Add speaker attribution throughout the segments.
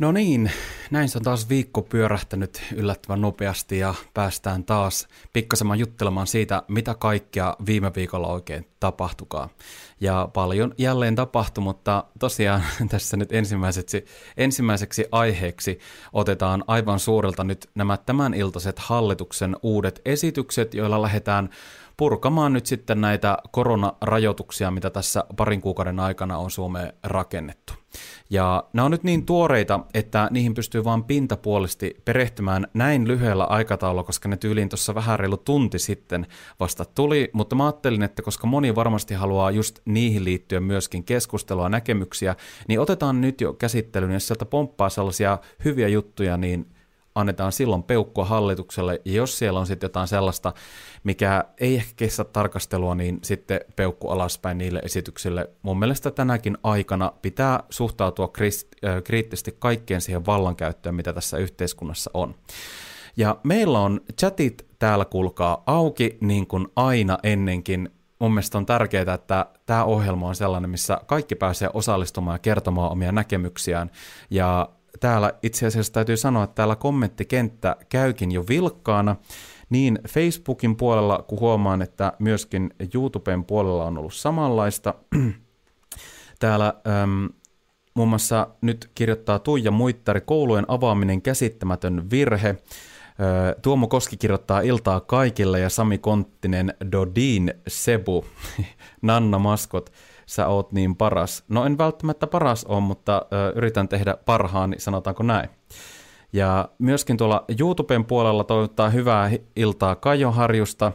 Speaker 1: No niin, näin se on taas viikko pyörähtänyt yllättävän nopeasti ja päästään taas pikkasemman juttelemaan siitä, mitä kaikkea viime viikolla oikein tapahtukaa. Ja paljon jälleen tapahtui, mutta tosiaan tässä nyt ensimmäiseksi, ensimmäiseksi aiheeksi otetaan aivan suurelta nyt nämä tämän iltaiset hallituksen uudet esitykset, joilla lähdetään purkamaan nyt sitten näitä koronarajoituksia, mitä tässä parin kuukauden aikana on Suomeen rakennettu. Ja nämä on nyt niin tuoreita, että niihin pystyy vain pintapuolisesti perehtymään näin lyhyellä aikataululla, koska ne tyyliin tuossa vähän reilu tunti sitten vasta tuli, mutta mä ajattelin, että koska moni varmasti haluaa just niihin liittyen myöskin keskustelua, näkemyksiä, niin otetaan nyt jo käsittelyyn, jos sieltä pomppaa sellaisia hyviä juttuja, niin annetaan silloin peukkua hallitukselle, ja jos siellä on sitten jotain sellaista, mikä ei ehkä kestä tarkastelua, niin sitten peukku alaspäin niille esityksille. Mun mielestä tänäkin aikana pitää suhtautua kriittisesti kaikkeen siihen vallankäyttöön, mitä tässä yhteiskunnassa on. Ja meillä on chatit täällä kulkaa auki niin kuin aina ennenkin. Mun mielestä on tärkeää, että tämä ohjelma on sellainen, missä kaikki pääsee osallistumaan ja kertomaan omia näkemyksiään. Ja täällä itse asiassa täytyy sanoa, että täällä kommenttikenttä käykin jo vilkkaana, niin Facebookin puolella, kun huomaan, että myöskin YouTuben puolella on ollut samanlaista. Täällä äm, muun muassa nyt kirjoittaa Tuija Muittari, koulujen avaaminen käsittämätön virhe. Tuomo Koski kirjoittaa iltaa kaikille ja Sami Konttinen Dodin Sebu, Nanna Maskot sä oot niin paras. No en välttämättä paras ole, mutta ö, yritän tehdä parhaani, sanotaanko näin. Ja myöskin tuolla YouTuben puolella toivottaa hyvää iltaa Kajo Harjusta.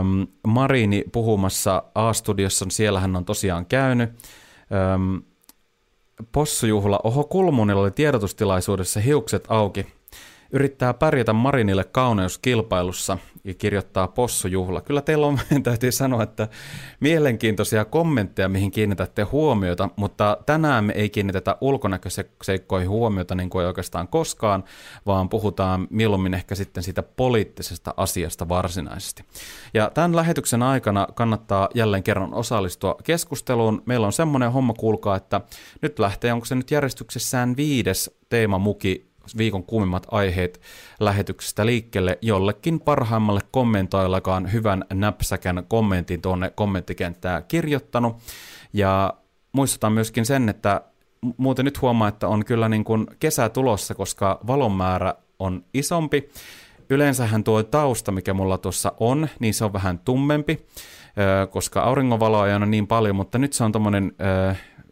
Speaker 1: Öm, Marini puhumassa A-studiossa, siellä hän on tosiaan käynyt. Öm, Possujuhla, oho Kulmunilla oli tiedotustilaisuudessa hiukset auki yrittää pärjätä Marinille kauneuskilpailussa ja kirjoittaa possujuhla. Kyllä teillä on, täytyy sanoa, että mielenkiintoisia kommentteja, mihin kiinnitätte huomiota, mutta tänään me ei kiinnitetä ulkonäköseikkoihin huomiota niin kuin ei oikeastaan koskaan, vaan puhutaan mieluummin ehkä sitten siitä poliittisesta asiasta varsinaisesti. Ja tämän lähetyksen aikana kannattaa jälleen kerran osallistua keskusteluun. Meillä on semmoinen homma, kuulkaa, että nyt lähtee, onko se nyt järjestyksessään viides teemamuki viikon kuumimmat aiheet lähetyksestä liikkeelle jollekin parhaimmalle kommentoillakaan hyvän näpsäkän kommentin tuonne kommenttikenttään kirjoittanut. Ja muistutan myöskin sen, että muuten nyt huomaa, että on kyllä niin kuin kesä tulossa, koska valon määrä on isompi. Yleensähän tuo tausta, mikä mulla tuossa on, niin se on vähän tummempi, koska auringonvaloa ei ole niin paljon, mutta nyt se on tommonen,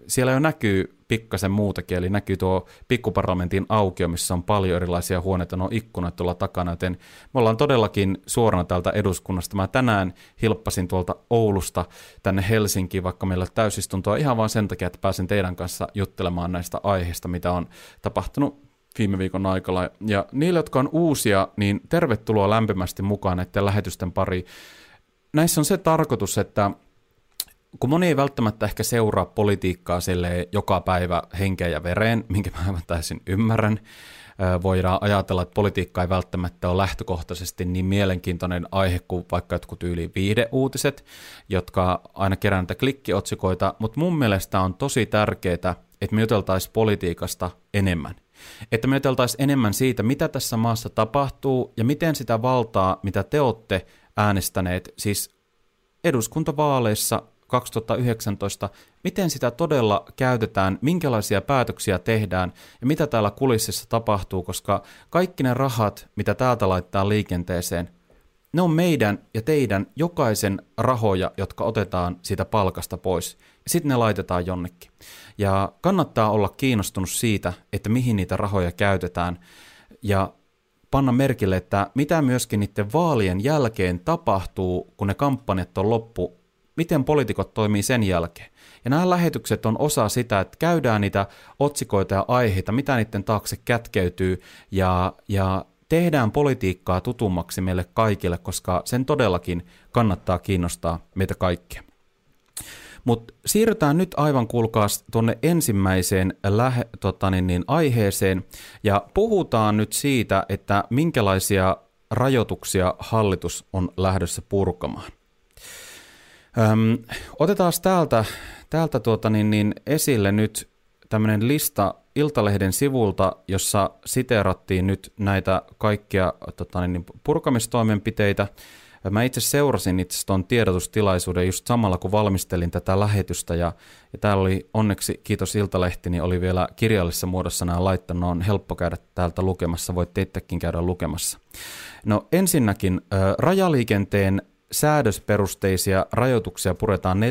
Speaker 1: siellä jo näkyy pikkasen muutakin, eli näkyy tuo pikkuparlamentin aukio, missä on paljon erilaisia huoneita, no ikkunat tuolla takana, joten me ollaan todellakin suorana täältä eduskunnasta. Mä tänään hilppasin tuolta Oulusta tänne Helsinkiin, vaikka meillä on täysistuntoa ihan vain sen takia, että pääsen teidän kanssa juttelemaan näistä aiheista, mitä on tapahtunut viime viikon aikana. Ja niille, jotka on uusia, niin tervetuloa lämpimästi mukaan näiden lähetysten pari. Näissä on se tarkoitus, että kun moni ei välttämättä ehkä seuraa politiikkaa sille joka päivä henkeä ja vereen, minkä mä aivan täysin ymmärrän, voidaan ajatella, että politiikka ei välttämättä ole lähtökohtaisesti niin mielenkiintoinen aihe kuin vaikka jotkut yli viideuutiset, jotka aina kerää näitä klikkiotsikoita, mutta mun mielestä on tosi tärkeää, että me juteltaisiin politiikasta enemmän. Että me juteltaisiin enemmän siitä, mitä tässä maassa tapahtuu ja miten sitä valtaa, mitä te olette äänestäneet, siis eduskuntavaaleissa 2019, miten sitä todella käytetään, minkälaisia päätöksiä tehdään ja mitä täällä kulississa tapahtuu, koska kaikki ne rahat, mitä täältä laittaa liikenteeseen, ne on meidän ja teidän jokaisen rahoja, jotka otetaan siitä palkasta pois. Ja sitten ne laitetaan jonnekin. Ja kannattaa olla kiinnostunut siitä, että mihin niitä rahoja käytetään. Ja panna merkille, että mitä myöskin niiden vaalien jälkeen tapahtuu, kun ne kampanjat on loppu miten poliitikot toimii sen jälkeen. Ja nämä lähetykset on osa sitä, että käydään niitä otsikoita ja aiheita, mitä niiden taakse kätkeytyy, ja, ja tehdään politiikkaa tutummaksi meille kaikille, koska sen todellakin kannattaa kiinnostaa meitä kaikkia. Mutta siirrytään nyt aivan kuulkaas tuonne ensimmäiseen lähe, tota niin, niin, aiheeseen ja puhutaan nyt siitä, että minkälaisia rajoituksia hallitus on lähdössä purkamaan. Öm, otetaan täältä, täältä tuota niin, niin esille nyt tämmöinen lista Iltalehden sivulta, jossa siteerattiin nyt näitä kaikkia tota niin, purkamistoimenpiteitä. Mä itse seurasin itse tuon tiedotustilaisuuden just samalla, kun valmistelin tätä lähetystä, ja, ja täällä oli onneksi, kiitos Iltalehti, niin oli vielä kirjallisessa muodossa nämä laittanut, on helppo käydä täältä lukemassa, voitte itsekin käydä lukemassa. No ensinnäkin, rajaliikenteen säädösperusteisia rajoituksia puretaan 14.5.2020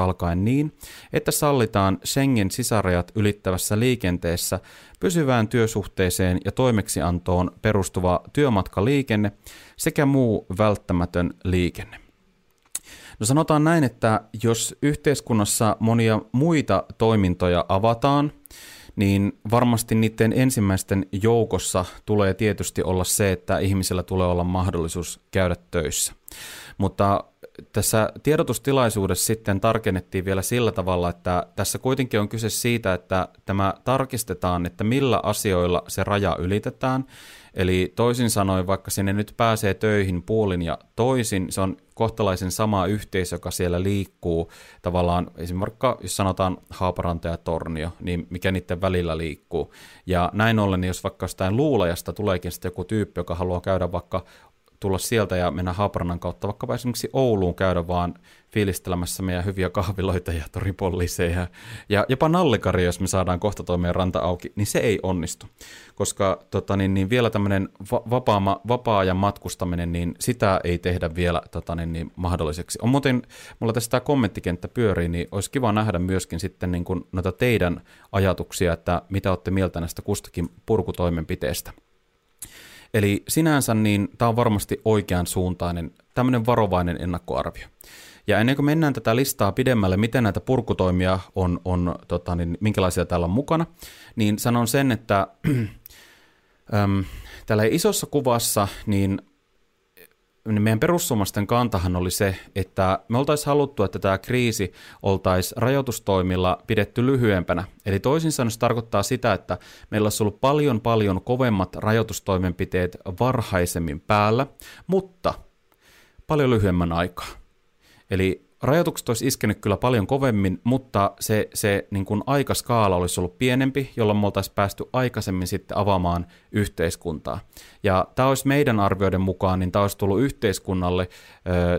Speaker 1: alkaen niin, että sallitaan Schengen sisärajat ylittävässä liikenteessä pysyvään työsuhteeseen ja toimeksiantoon perustuva työmatkaliikenne sekä muu välttämätön liikenne. No sanotaan näin, että jos yhteiskunnassa monia muita toimintoja avataan, niin varmasti niiden ensimmäisten joukossa tulee tietysti olla se, että ihmisillä tulee olla mahdollisuus käydä töissä. Mutta tässä tiedotustilaisuudessa sitten tarkennettiin vielä sillä tavalla, että tässä kuitenkin on kyse siitä, että tämä tarkistetaan, että millä asioilla se raja ylitetään. Eli toisin sanoen, vaikka sinne nyt pääsee töihin puolin ja toisin, se on kohtalaisen sama yhteisö, joka siellä liikkuu. Tavallaan esimerkiksi jos sanotaan Haaparanta ja Tornio, niin mikä niiden välillä liikkuu. Ja näin ollen, jos vaikka jostain luulajasta tuleekin sitten joku tyyppi, joka haluaa käydä vaikka tulla sieltä ja mennä Haaparannan kautta vaikka esimerkiksi Ouluun käydä vaan fiilistelemässä meidän hyviä kahviloita ja toripolliseja ja jopa nallikari, jos me saadaan kohta toimeen ranta auki, niin se ei onnistu. Koska tota, niin, niin vielä tämmöinen vapaa, vapaa-ajan matkustaminen, niin sitä ei tehdä vielä tota, niin, niin, mahdolliseksi. On muuten, mulla tässä tämä kommenttikenttä pyörii, niin olisi kiva nähdä myöskin sitten niin kuin noita teidän ajatuksia, että mitä olette mieltä näistä kustakin purkutoimenpiteestä. Eli sinänsä niin tämä on varmasti oikean suuntainen, tämmöinen varovainen ennakkoarvio. Ja ennen kuin mennään tätä listaa pidemmälle, miten näitä purkutoimia on, on tota, niin minkälaisia täällä on mukana, niin sanon sen, että äm, tällä isossa kuvassa niin niin meidän perussuomasten kantahan oli se, että me oltaisiin haluttu, että tämä kriisi oltaisiin rajoitustoimilla pidetty lyhyempänä. Eli toisin sanoen se tarkoittaa sitä, että meillä olisi ollut paljon paljon kovemmat rajoitustoimenpiteet varhaisemmin päällä, mutta paljon lyhyemmän aikaa. Eli rajoitukset olisi iskenyt kyllä paljon kovemmin, mutta se, se niin kuin aikaskaala olisi ollut pienempi, jolloin me oltaisiin päästy aikaisemmin sitten avaamaan yhteiskuntaa. Ja tämä olisi meidän arvioiden mukaan, niin tämä olisi tullut yhteiskunnalle,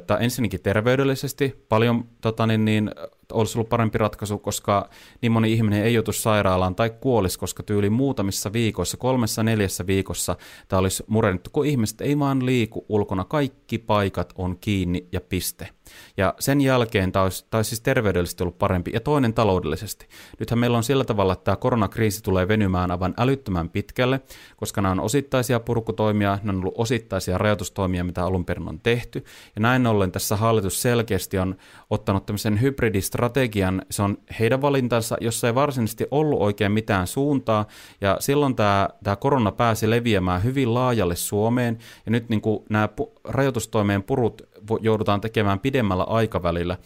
Speaker 1: tai ensinnäkin terveydellisesti paljon tota niin, niin, olisi ollut parempi ratkaisu, koska niin moni ihminen ei joutu sairaalaan tai kuolisi, koska tyyli muutamissa viikoissa, kolmessa neljässä viikossa tämä olisi murennettu, kun ihmiset ei vaan liiku ulkona, kaikki paikat on kiinni ja piste. Ja sen jälkeen tämä olisi, tämä olisi siis terveydellisesti ollut parempi ja toinen taloudellisesti. Nythän meillä on sillä tavalla, että tämä koronakriisi tulee venymään aivan älyttömän pitkälle, koska nämä on osittaisia purkutoimia, ne on ollut osittaisia rajoitustoimia, mitä alun perin on tehty. Ja näin ollen tässä hallitus selkeästi on ottanut tämmöisen hybridistrategian, se on heidän valintansa, jossa ei varsinaisesti ollut oikein mitään suuntaa, ja silloin tämä, tämä korona pääsi leviämään hyvin laajalle Suomeen, ja nyt niin kuin nämä rajoitustoimeen purut joudutaan tekemään pidemmällä aikavälillä.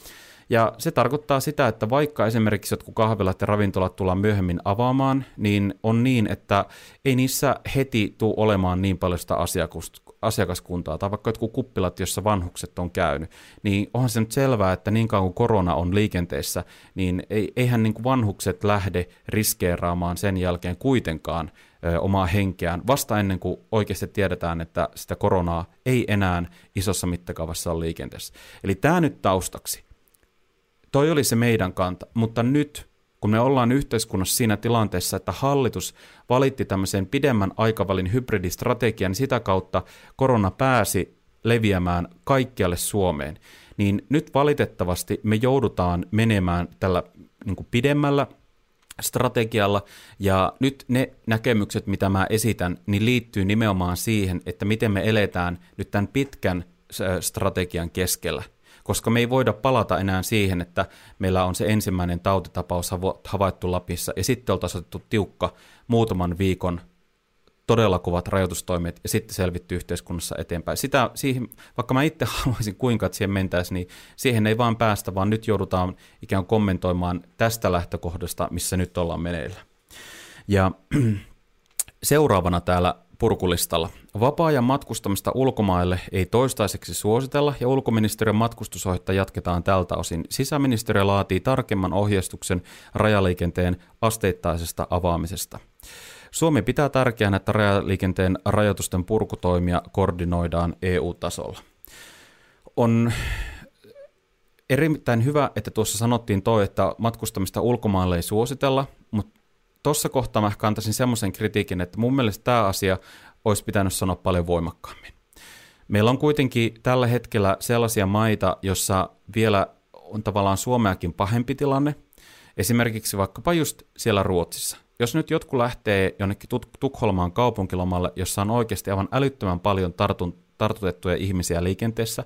Speaker 1: Ja se tarkoittaa sitä, että vaikka esimerkiksi jotkut kahvilat ja ravintolat tullaan myöhemmin avaamaan, niin on niin, että ei niissä heti tule olemaan niin paljon sitä asiakaskuntaa, tai vaikka jotkut kuppilat, jossa vanhukset on käynyt, niin onhan se nyt selvää, että niin kauan kuin korona on liikenteessä, niin eihän niin kuin vanhukset lähde riskeeraamaan sen jälkeen kuitenkaan omaa henkeään, vasta ennen kuin oikeasti tiedetään, että sitä koronaa ei enää isossa mittakaavassa ole liikenteessä. Eli tämä nyt taustaksi. Toi oli se meidän kanta, mutta nyt kun me ollaan yhteiskunnassa siinä tilanteessa, että hallitus valitti tämmöisen pidemmän aikavälin hybridistrategian, niin sitä kautta korona pääsi leviämään kaikkialle Suomeen, niin nyt valitettavasti me joudutaan menemään tällä niin pidemmällä strategialla, ja nyt ne näkemykset, mitä mä esitän, niin liittyy nimenomaan siihen, että miten me eletään nyt tämän pitkän strategian keskellä. Koska me ei voida palata enää siihen, että meillä on se ensimmäinen tautitapaus havaittu Lapissa ja sitten oltaisiin otettu tiukka muutaman viikon todella kovat rajoitustoimet ja sitten selvitty yhteiskunnassa eteenpäin. Sitä, siihen, vaikka mä itse haluaisin kuinka, että siihen mentäisiin, niin siihen ei vaan päästä, vaan nyt joudutaan ikään kuin kommentoimaan tästä lähtökohdasta, missä nyt ollaan meneillä. Ja seuraavana täällä purkulistalla. Vapaa-ajan matkustamista ulkomaille ei toistaiseksi suositella ja ulkoministeriön matkustusohjetta jatketaan tältä osin. Sisäministeriö laatii tarkemman ohjeistuksen rajaliikenteen asteittaisesta avaamisesta. Suomi pitää tärkeänä, että rajaliikenteen rajoitusten purkutoimia koordinoidaan EU-tasolla. On erittäin hyvä, että tuossa sanottiin toi, että matkustamista ulkomaille ei suositella, mutta tuossa kohtaa mä ehkä antaisin semmoisen kritiikin, että mun mielestä tämä asia olisi pitänyt sanoa paljon voimakkaammin. Meillä on kuitenkin tällä hetkellä sellaisia maita, jossa vielä on tavallaan Suomeakin pahempi tilanne. Esimerkiksi vaikkapa just siellä Ruotsissa. Jos nyt jotkut lähtee jonnekin Tukholmaan kaupunkilomalle, jossa on oikeasti aivan älyttömän paljon tartun, tartutettuja ihmisiä liikenteessä,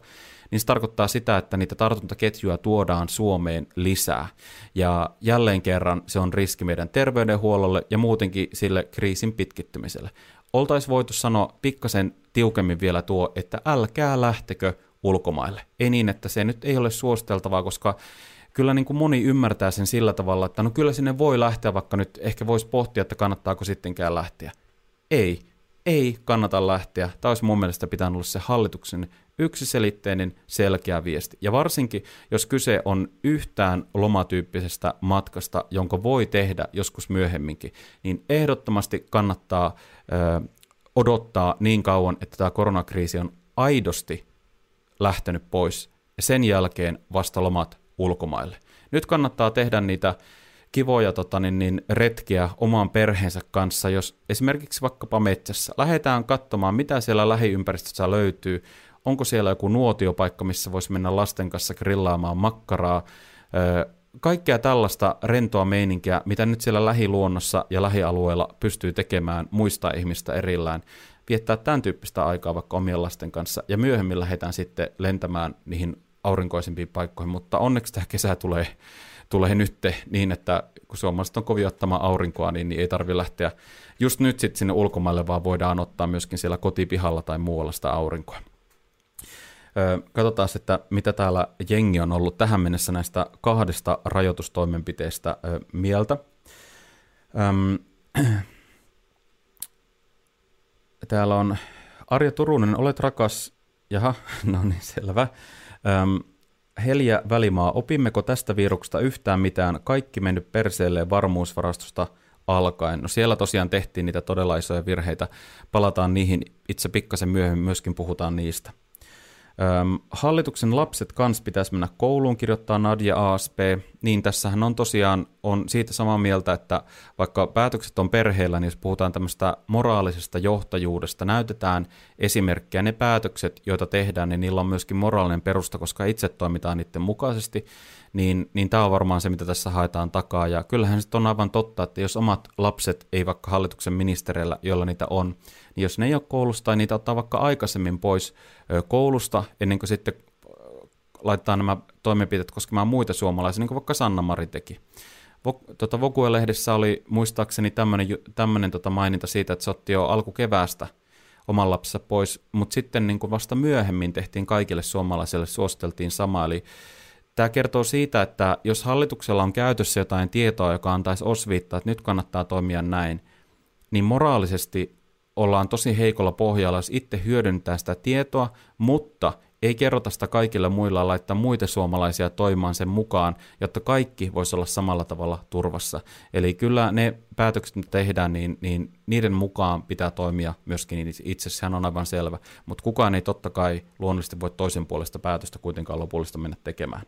Speaker 1: niin se tarkoittaa sitä, että niitä tartuntaketjuja tuodaan Suomeen lisää. Ja jälleen kerran se on riski meidän terveydenhuollolle ja muutenkin sille kriisin pitkittymiselle. Oltaisiin voitu sanoa pikkasen tiukemmin vielä tuo, että älkää lähtekö ulkomaille. Ei niin, että se nyt ei ole suositeltavaa, koska kyllä niin kuin moni ymmärtää sen sillä tavalla, että no kyllä sinne voi lähteä, vaikka nyt ehkä voisi pohtia, että kannattaako sittenkään lähteä. Ei, ei kannata lähteä. Tämä olisi mun mielestä pitänyt olla se hallituksen yksiselitteinen, selkeä viesti. Ja varsinkin, jos kyse on yhtään lomatyyppisestä matkasta, jonka voi tehdä joskus myöhemminkin, niin ehdottomasti kannattaa ö, odottaa niin kauan, että tämä koronakriisi on aidosti lähtenyt pois, ja sen jälkeen vasta lomat ulkomaille. Nyt kannattaa tehdä niitä kivoja tota, niin, niin, retkiä oman perheensä kanssa, jos esimerkiksi vaikkapa metsässä. Lähdetään katsomaan, mitä siellä lähiympäristössä löytyy, onko siellä joku nuotiopaikka, missä voisi mennä lasten kanssa grillaamaan makkaraa, kaikkea tällaista rentoa meininkiä, mitä nyt siellä lähiluonnossa ja lähialueella pystyy tekemään muista ihmistä erillään, viettää tämän tyyppistä aikaa vaikka omien lasten kanssa, ja myöhemmin lähdetään sitten lentämään niihin aurinkoisimpiin paikkoihin, mutta onneksi tämä kesä tulee, tulee nyt niin, että kun suomalaiset on kovin ottamaan aurinkoa, niin, niin ei tarvi lähteä just nyt sitten sinne ulkomaille, vaan voidaan ottaa myöskin siellä kotipihalla tai muualla sitä aurinkoa. Katsotaan, että mitä täällä jengi on ollut tähän mennessä näistä kahdesta rajoitustoimenpiteestä mieltä. Täällä on Arja Turunen, olet rakas, jaha, no niin selvä. Helja Välimaa, opimmeko tästä viruksesta yhtään mitään? Kaikki mennyt perseelle varmuusvarastosta alkaen. No siellä tosiaan tehtiin niitä todella isoja virheitä. Palataan niihin itse pikkasen myöhemmin, myöskin puhutaan niistä. Öm, hallituksen lapset kans pitäisi mennä kouluun, kirjoittaa Nadia ASP. Niin tässähän on tosiaan on siitä samaa mieltä, että vaikka päätökset on perheellä, niin jos puhutaan tämmöistä moraalisesta johtajuudesta, näytetään esimerkkejä. Ne päätökset, joita tehdään, niin niillä on myöskin moraalinen perusta, koska itse toimitaan niiden mukaisesti niin, niin tämä on varmaan se, mitä tässä haetaan takaa. Ja kyllähän se on aivan totta, että jos omat lapset, ei vaikka hallituksen ministereillä, joilla niitä on, niin jos ne ei ole koulusta tai niitä ottaa vaikka aikaisemmin pois koulusta, ennen kuin sitten laittaa nämä toimenpiteet koskemaan muita suomalaisia, niin kuin vaikka Sanna-Mari teki. Tota, Vokue-lehdessä oli muistaakseni tämmöinen tota maininta siitä, että se otti jo alkukeväästä oman lapsensa pois, mutta sitten niin kuin vasta myöhemmin tehtiin kaikille suomalaisille, suositeltiin sama, eli Tämä kertoo siitä, että jos hallituksella on käytössä jotain tietoa, joka antaisi osviittaa, että nyt kannattaa toimia näin, niin moraalisesti ollaan tosi heikolla pohjalla, jos itse hyödyntää sitä tietoa, mutta ei kerrota sitä kaikille muilla laittaa muita suomalaisia toimimaan sen mukaan, jotta kaikki voisi olla samalla tavalla turvassa. Eli kyllä ne päätökset, mitä tehdään, niin, niin niiden mukaan pitää toimia myöskin itse, sehän on aivan selvä. Mutta kukaan ei totta kai luonnollisesti voi toisen puolesta päätöstä kuitenkaan lopullista mennä tekemään.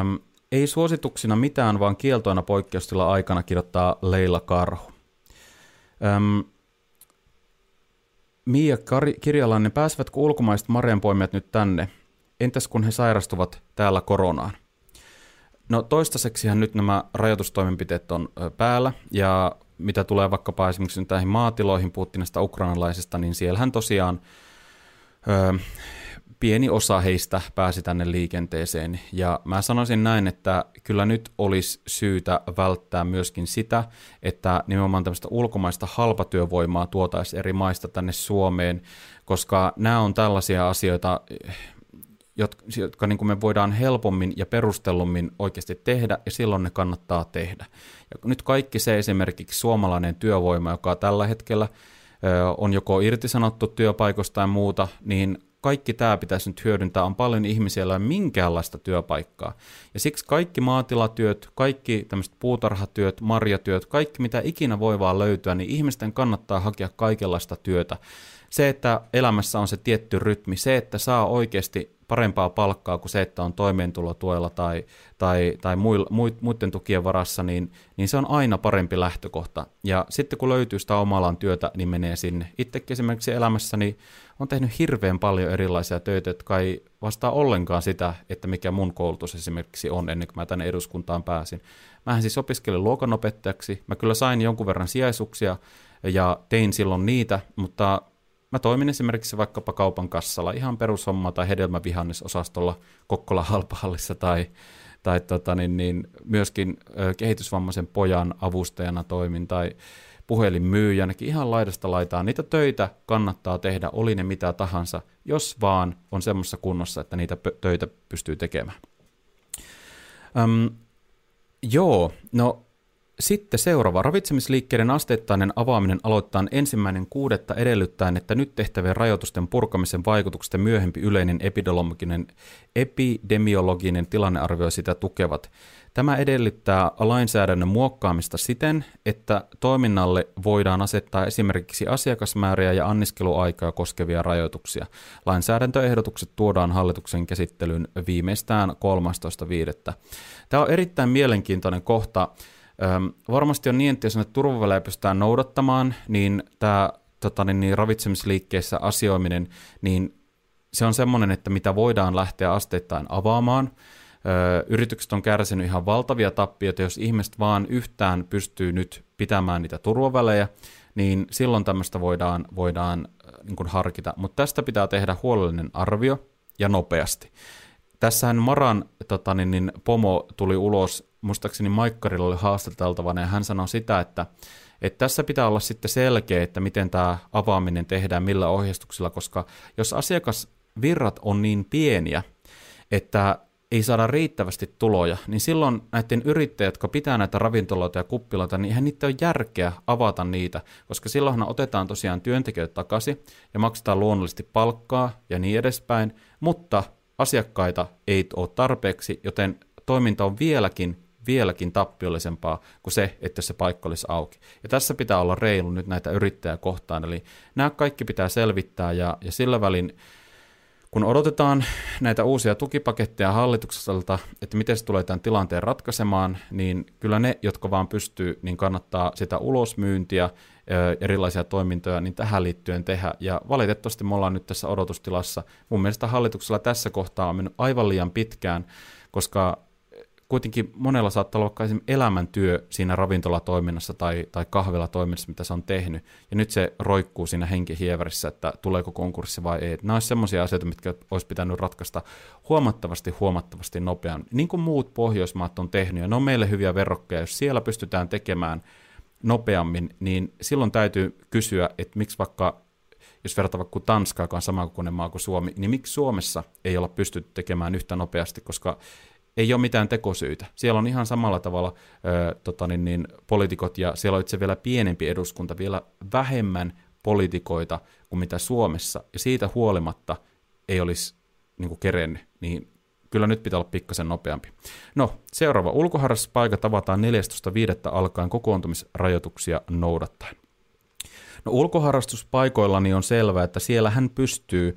Speaker 1: Öm, ei suosituksina mitään, vaan kieltoina poikkeustila aikana kirjoittaa Leila Karhu. Öm, Mia Kar- Kirjalainen, pääsevätkö ulkomaiset marjanpoimijat nyt tänne? Entäs kun he sairastuvat täällä koronaan? No toistaiseksihan nyt nämä rajoitustoimenpiteet on päällä, ja mitä tulee vaikkapa esimerkiksi näihin maatiloihin, puhuttiin näistä ukrainalaisista, niin siellähän tosiaan pieni osa heistä pääsi tänne liikenteeseen. Ja mä sanoisin näin, että kyllä nyt olisi syytä välttää myöskin sitä, että nimenomaan tämmöistä ulkomaista halpatyövoimaa tuotaisiin eri maista tänne Suomeen, koska nämä on tällaisia asioita, jotka, jotka niin kuin me voidaan helpommin ja perustellummin oikeasti tehdä, ja silloin ne kannattaa tehdä. Ja nyt kaikki se esimerkiksi suomalainen työvoima, joka tällä hetkellä on joko irtisanottu työpaikoista tai muuta, niin kaikki tämä pitäisi nyt hyödyntää. On paljon ihmisiä, joilla ei minkäänlaista työpaikkaa. Ja siksi kaikki maatilatyöt, kaikki tämmöiset puutarhatyöt, marjatyöt, kaikki mitä ikinä voi vaan löytyä, niin ihmisten kannattaa hakea kaikenlaista työtä. Se, että elämässä on se tietty rytmi, se, että saa oikeasti parempaa palkkaa kuin se, että on toimeentulotuella tai, tai, tai muiden tukien varassa, niin, niin se on aina parempi lähtökohta. Ja sitten kun löytyy sitä omalan työtä, niin menee sinne. Itsekin esimerkiksi elämässäni on tehnyt hirveän paljon erilaisia töitä, jotka ei vastaa ollenkaan sitä, että mikä mun koulutus esimerkiksi on ennen kuin mä tänne eduskuntaan pääsin. Mähän siis opiskelin luokanopettajaksi, mä kyllä sain jonkun verran sijaisuuksia ja tein silloin niitä, mutta Mä toimin esimerkiksi vaikkapa kaupan kassalla ihan perushomma tai hedelmävihannesosastolla Kokkola halpahallissa tai, tai tota, niin, niin, myöskin ö, kehitysvammaisen pojan avustajana toimin tai puhelinmyyjänäkin ihan laidasta laitaan. Niitä töitä kannattaa tehdä, oli ne mitä tahansa, jos vaan on semmoisessa kunnossa, että niitä töitä pystyy tekemään. Öm, joo, no sitten seuraava. Ravitsemisliikkeiden asteittainen avaaminen aloittaa ensimmäinen kuudetta edellyttäen, että nyt tehtävien rajoitusten purkamisen vaikutukset ja myöhempi yleinen epidemiologinen, epidemiologinen tilannearvio sitä tukevat. Tämä edellyttää lainsäädännön muokkaamista siten, että toiminnalle voidaan asettaa esimerkiksi asiakasmääriä ja anniskeluaikaa koskevia rajoituksia. Lainsäädäntöehdotukset tuodaan hallituksen käsittelyyn viimeistään 13.5. Tämä on erittäin mielenkiintoinen kohta, Öm, varmasti on niin, että jos näitä turvavälejä pystytään noudattamaan, niin tämä tota, niin, niin, ravitsemisliikkeessä asioiminen, niin se on semmoinen, että mitä voidaan lähteä asteittain avaamaan. Ö, yritykset on kärsinyt ihan valtavia tappioita, jos ihmiset vaan yhtään pystyy nyt pitämään niitä turvavälejä, niin silloin tämmöistä voidaan, voidaan niin kuin harkita. Mutta tästä pitää tehdä huolellinen arvio ja nopeasti. Tässähän Maran tota, niin, niin, pomo tuli ulos muistaakseni Maikkarilla oli haastateltavana, ja hän sanoi sitä, että, että tässä pitää olla sitten selkeä, että miten tämä avaaminen tehdään, millä ohjeistuksilla, koska jos asiakasvirrat on niin pieniä, että ei saada riittävästi tuloja, niin silloin näiden yrittäjät, jotka pitää näitä ravintoloita ja kuppiloita, niin eihän niitä ole järkeä avata niitä, koska silloinhan otetaan tosiaan työntekijöitä takaisin ja maksetaan luonnollisesti palkkaa ja niin edespäin, mutta asiakkaita ei ole tarpeeksi, joten toiminta on vieläkin vieläkin tappiollisempaa kuin se, että se paikka olisi auki. Ja tässä pitää olla reilu nyt näitä yrittäjä kohtaan, eli nämä kaikki pitää selvittää, ja, ja sillä välin, kun odotetaan näitä uusia tukipaketteja hallitukselta, että miten se tulee tämän tilanteen ratkaisemaan, niin kyllä ne, jotka vaan pystyy, niin kannattaa sitä ulosmyyntiä, erilaisia toimintoja, niin tähän liittyen tehdä. Ja valitettavasti me ollaan nyt tässä odotustilassa. Mun mielestä hallituksella tässä kohtaa on mennyt aivan liian pitkään, koska kuitenkin monella saattaa olla vaikka elämäntyö siinä ravintolatoiminnassa tai, tai kahvilatoiminnassa, mitä se on tehnyt, ja nyt se roikkuu siinä henkihieverissä, että tuleeko konkurssi vai ei. Nämä olisivat sellaisia asioita, mitkä olisi pitänyt ratkaista huomattavasti, huomattavasti nopeammin, niin kuin muut Pohjoismaat on tehnyt, ja ne on meille hyviä verrokkeja, jos siellä pystytään tekemään nopeammin, niin silloin täytyy kysyä, että miksi vaikka jos verrataan vaikka Tanskaa, joka on sama kokoinen maa kuin Suomi, niin miksi Suomessa ei olla pystytty tekemään yhtä nopeasti, koska ei ole mitään tekosyitä. Siellä on ihan samalla tavalla ö, tota niin, niin, poliitikot ja siellä on itse vielä pienempi eduskunta, vielä vähemmän poliitikoita kuin mitä Suomessa, ja siitä huolimatta ei olisi niin kuin kerennyt, niin kyllä nyt pitää olla pikkasen nopeampi. No, seuraava ulkoharrastuspaikka tavataan 14.5. alkaen kokoontumisrajoituksia noudattaen. No ulkoharrastuspaikoilla niin on selvää, että siellä hän pystyy ö,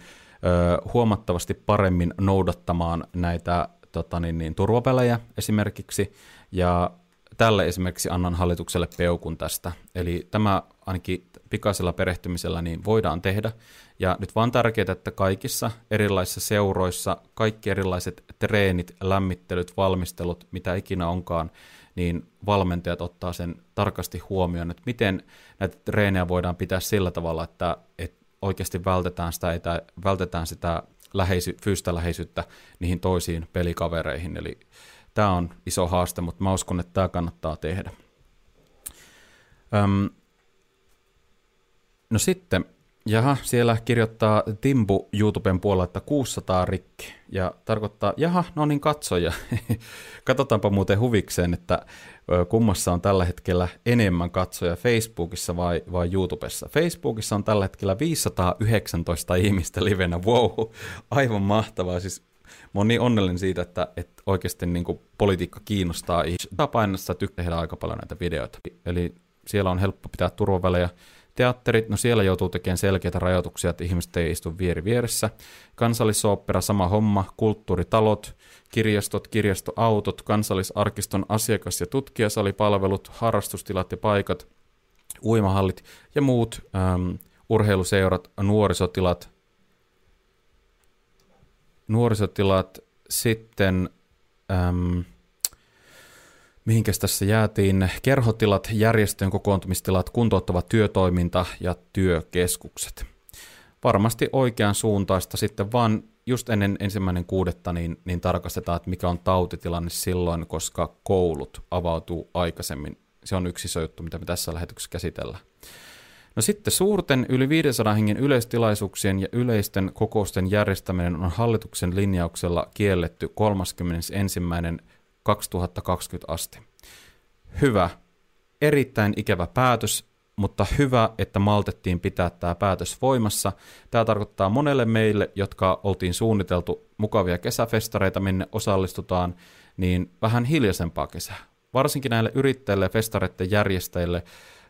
Speaker 1: huomattavasti paremmin noudattamaan näitä tota, niin, niin, turvapelejä esimerkiksi, ja tälle esimerkiksi annan hallitukselle peukun tästä. Eli tämä ainakin pikaisella perehtymisellä niin voidaan tehdä. Ja nyt vaan tärkeää, että kaikissa erilaisissa seuroissa, kaikki erilaiset treenit, lämmittelyt, valmistelut, mitä ikinä onkaan, niin valmentajat ottaa sen tarkasti huomioon, että miten näitä treenejä voidaan pitää sillä tavalla, että, että oikeasti vältetään sitä, että vältetään sitä läheisy, fyysistä läheisyyttä niihin toisiin pelikavereihin. Eli tämä on iso haaste, mutta mä uskon, että tämä kannattaa tehdä. Öm, no sitten Jaha, siellä kirjoittaa Timbu YouTuben puolella, että 600 rikki. Ja tarkoittaa, jaha, no niin katsoja. Katsotaanpa muuten huvikseen, että kummassa on tällä hetkellä enemmän katsoja Facebookissa vai, vai YouTubessa. Facebookissa on tällä hetkellä 519 ihmistä livenä. Wow, aivan mahtavaa. Siis mä oon niin onnellinen siitä, että, että oikeasti niin kuin politiikka kiinnostaa ihmisiä. Painassa tykkää aika paljon näitä videoita. Eli siellä on helppo pitää turvavälejä Teatterit, no siellä joutuu tekemään selkeitä rajoituksia, että ihmiset ei istu vieri vieressä. Kansallisooppera, sama homma, kulttuuritalot, kirjastot, kirjastoautot, kansallisarkiston asiakas- ja tutkijasalipalvelut, harrastustilat ja paikat, uimahallit ja muut ähm, urheiluseurat, nuorisotilat, nuorisotilat, sitten ähm, mihinkäs tässä jäätiin, kerhotilat, järjestöjen kokoontumistilat, kuntouttava työtoiminta ja työkeskukset. Varmasti oikean suuntaista sitten vaan just ennen ensimmäinen kuudetta niin, niin tarkastetaan, että mikä on tautitilanne silloin, koska koulut avautuu aikaisemmin. Se on yksi iso juttu, mitä me tässä lähetyksessä käsitellään. No sitten suurten yli 500 hengen yleistilaisuuksien ja yleisten kokousten järjestäminen on hallituksen linjauksella kielletty 31. 2020 asti. Hyvä. Erittäin ikävä päätös, mutta hyvä, että maltettiin pitää tämä päätös voimassa. Tämä tarkoittaa monelle meille, jotka oltiin suunniteltu mukavia kesäfestareita, minne osallistutaan, niin vähän hiljaisempaa kesää. Varsinkin näille yrittäjille, festareiden järjestäjille,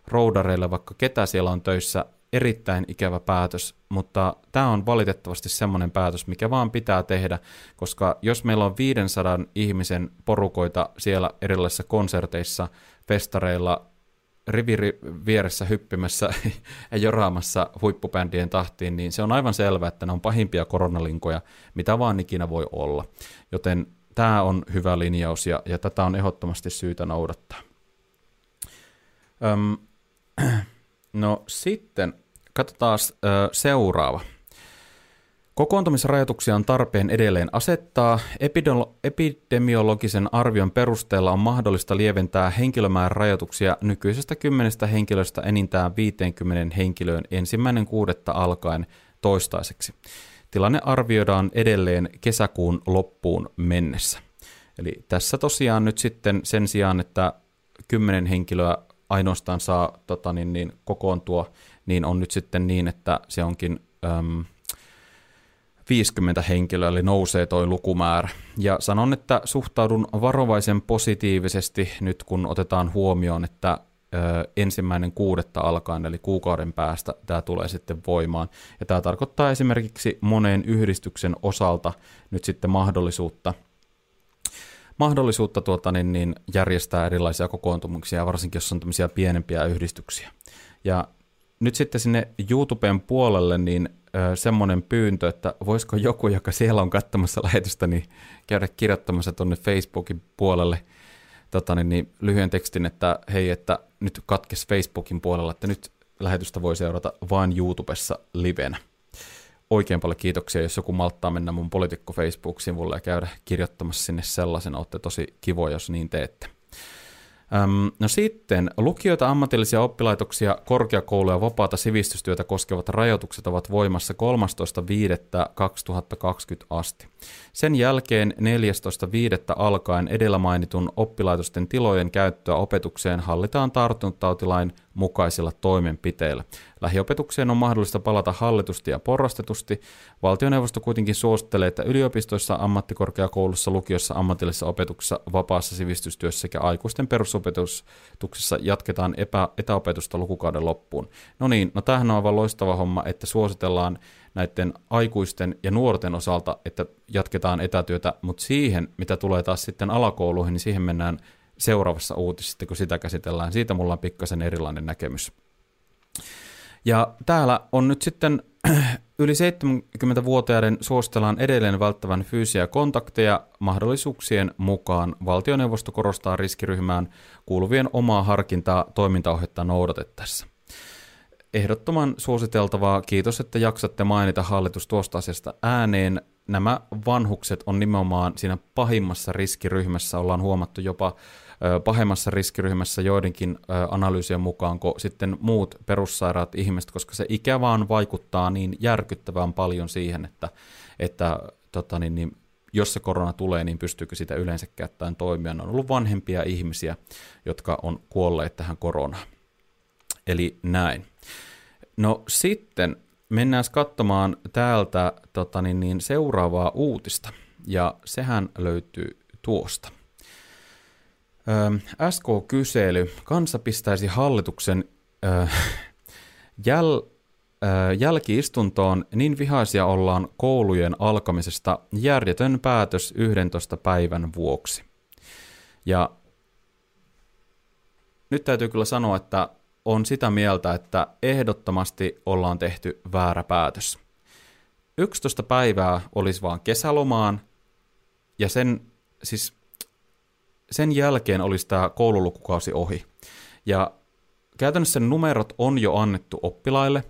Speaker 1: roudareille, vaikka ketä siellä on töissä, erittäin ikävä päätös, mutta tämä on valitettavasti semmoinen päätös, mikä vaan pitää tehdä, koska jos meillä on 500 ihmisen porukoita siellä erilaisissa konserteissa, festareilla, riviri vieressä hyppimässä ja joraamassa huippubändien tahtiin, niin se on aivan selvää, että ne on pahimpia koronalinkoja, mitä vaan ikinä voi olla. Joten tämä on hyvä linjaus ja, ja tätä on ehdottomasti syytä noudattaa. Öm, no sitten Katsotaan ö, seuraava. Kokoontumisrajoituksia on tarpeen edelleen asettaa. epidemiologisen arvion perusteella on mahdollista lieventää henkilömäärän rajoituksia nykyisestä 10 henkilöstä enintään 50 henkilöön ensimmäinen kuudetta alkaen toistaiseksi. Tilanne arvioidaan edelleen kesäkuun loppuun mennessä. Eli tässä tosiaan nyt sitten sen sijaan, että 10 henkilöä ainoastaan saa tota niin, niin, kokoontua niin on nyt sitten niin, että se onkin äm, 50 henkilöä, eli nousee toi lukumäärä. Ja sanon, että suhtaudun varovaisen positiivisesti nyt, kun otetaan huomioon, että ensimmäinen kuudetta alkaen, eli kuukauden päästä, tämä tulee sitten voimaan. Ja tämä tarkoittaa esimerkiksi moneen yhdistyksen osalta nyt sitten mahdollisuutta mahdollisuutta tuota, niin, niin järjestää erilaisia kokoontumuksia, varsinkin jos on tämmöisiä pienempiä yhdistyksiä. Ja nyt sitten sinne YouTuben puolelle niin semmoinen pyyntö, että voisiko joku, joka siellä on katsomassa lähetystä, niin käydä kirjoittamassa tuonne Facebookin puolelle tota, niin, niin, lyhyen tekstin, että hei, että nyt katkes Facebookin puolella, että nyt lähetystä voi seurata vain YouTubessa livenä. Oikein paljon kiitoksia, jos joku malttaa mennä mun poliitikko Facebook-sivulle ja käydä kirjoittamassa sinne sellaisen, olette tosi kivoja, jos niin teette. Öm, no sitten, lukioita, ammatillisia oppilaitoksia, korkeakouluja ja vapaata sivistystyötä koskevat rajoitukset ovat voimassa 13.5.2020 asti. Sen jälkeen 14.5. alkaen edellä mainitun oppilaitosten tilojen käyttöä opetukseen hallitaan tartuntatautilain mukaisilla toimenpiteillä. Lähiopetukseen on mahdollista palata hallitusti ja porrastetusti. Valtioneuvosto kuitenkin suosittelee, että yliopistoissa, ammattikorkeakoulussa, lukiossa, ammatillisessa opetuksessa, vapaassa sivistystyössä sekä aikuisten perusopetuksessa jatketaan epä, etäopetusta lukukauden loppuun. No niin, no tämähän on aivan loistava homma, että suositellaan näiden aikuisten ja nuorten osalta, että jatketaan etätyötä, mutta siihen, mitä tulee taas sitten alakouluihin, niin siihen mennään seuraavassa uutisessa, kun sitä käsitellään. Siitä mulla on pikkasen erilainen näkemys. Ja täällä on nyt sitten yli 70-vuotiaiden suositellaan edelleen välttävän fyysisiä kontakteja mahdollisuuksien mukaan. Valtioneuvosto korostaa riskiryhmään kuuluvien omaa harkintaa toimintaohjetta noudatettaessa. Ehdottoman suositeltavaa, kiitos, että jaksatte mainita hallitus tuosta asiasta ääneen. nämä vanhukset on nimenomaan siinä pahimmassa riskiryhmässä, ollaan huomattu jopa pahemmassa riskiryhmässä joidenkin analyysien mukaan kuin sitten muut perussairaat ihmiset, koska se ikä vaan vaikuttaa niin järkyttävän paljon siihen, että, että tota niin, niin, jos se korona tulee, niin pystyykö sitä yleensä käyttäen toimia. Ne on ollut vanhempia ihmisiä, jotka on kuolleet tähän koronaan. Eli näin. No sitten mennään katsomaan täältä tota niin, niin seuraavaa uutista, ja sehän löytyy tuosta. SK-kysely. Kansa pistäisi hallituksen ö, jäl, ö, jälkiistuntoon. Niin vihaisia ollaan koulujen alkamisesta. Järjetön päätös 11 päivän vuoksi. Ja nyt täytyy kyllä sanoa, että on sitä mieltä, että ehdottomasti ollaan tehty väärä päätös. 11 päivää olisi vaan kesälomaan, ja sen, siis sen jälkeen olisi tämä koululukukausi ohi. Ja käytännössä numerot on jo annettu oppilaille,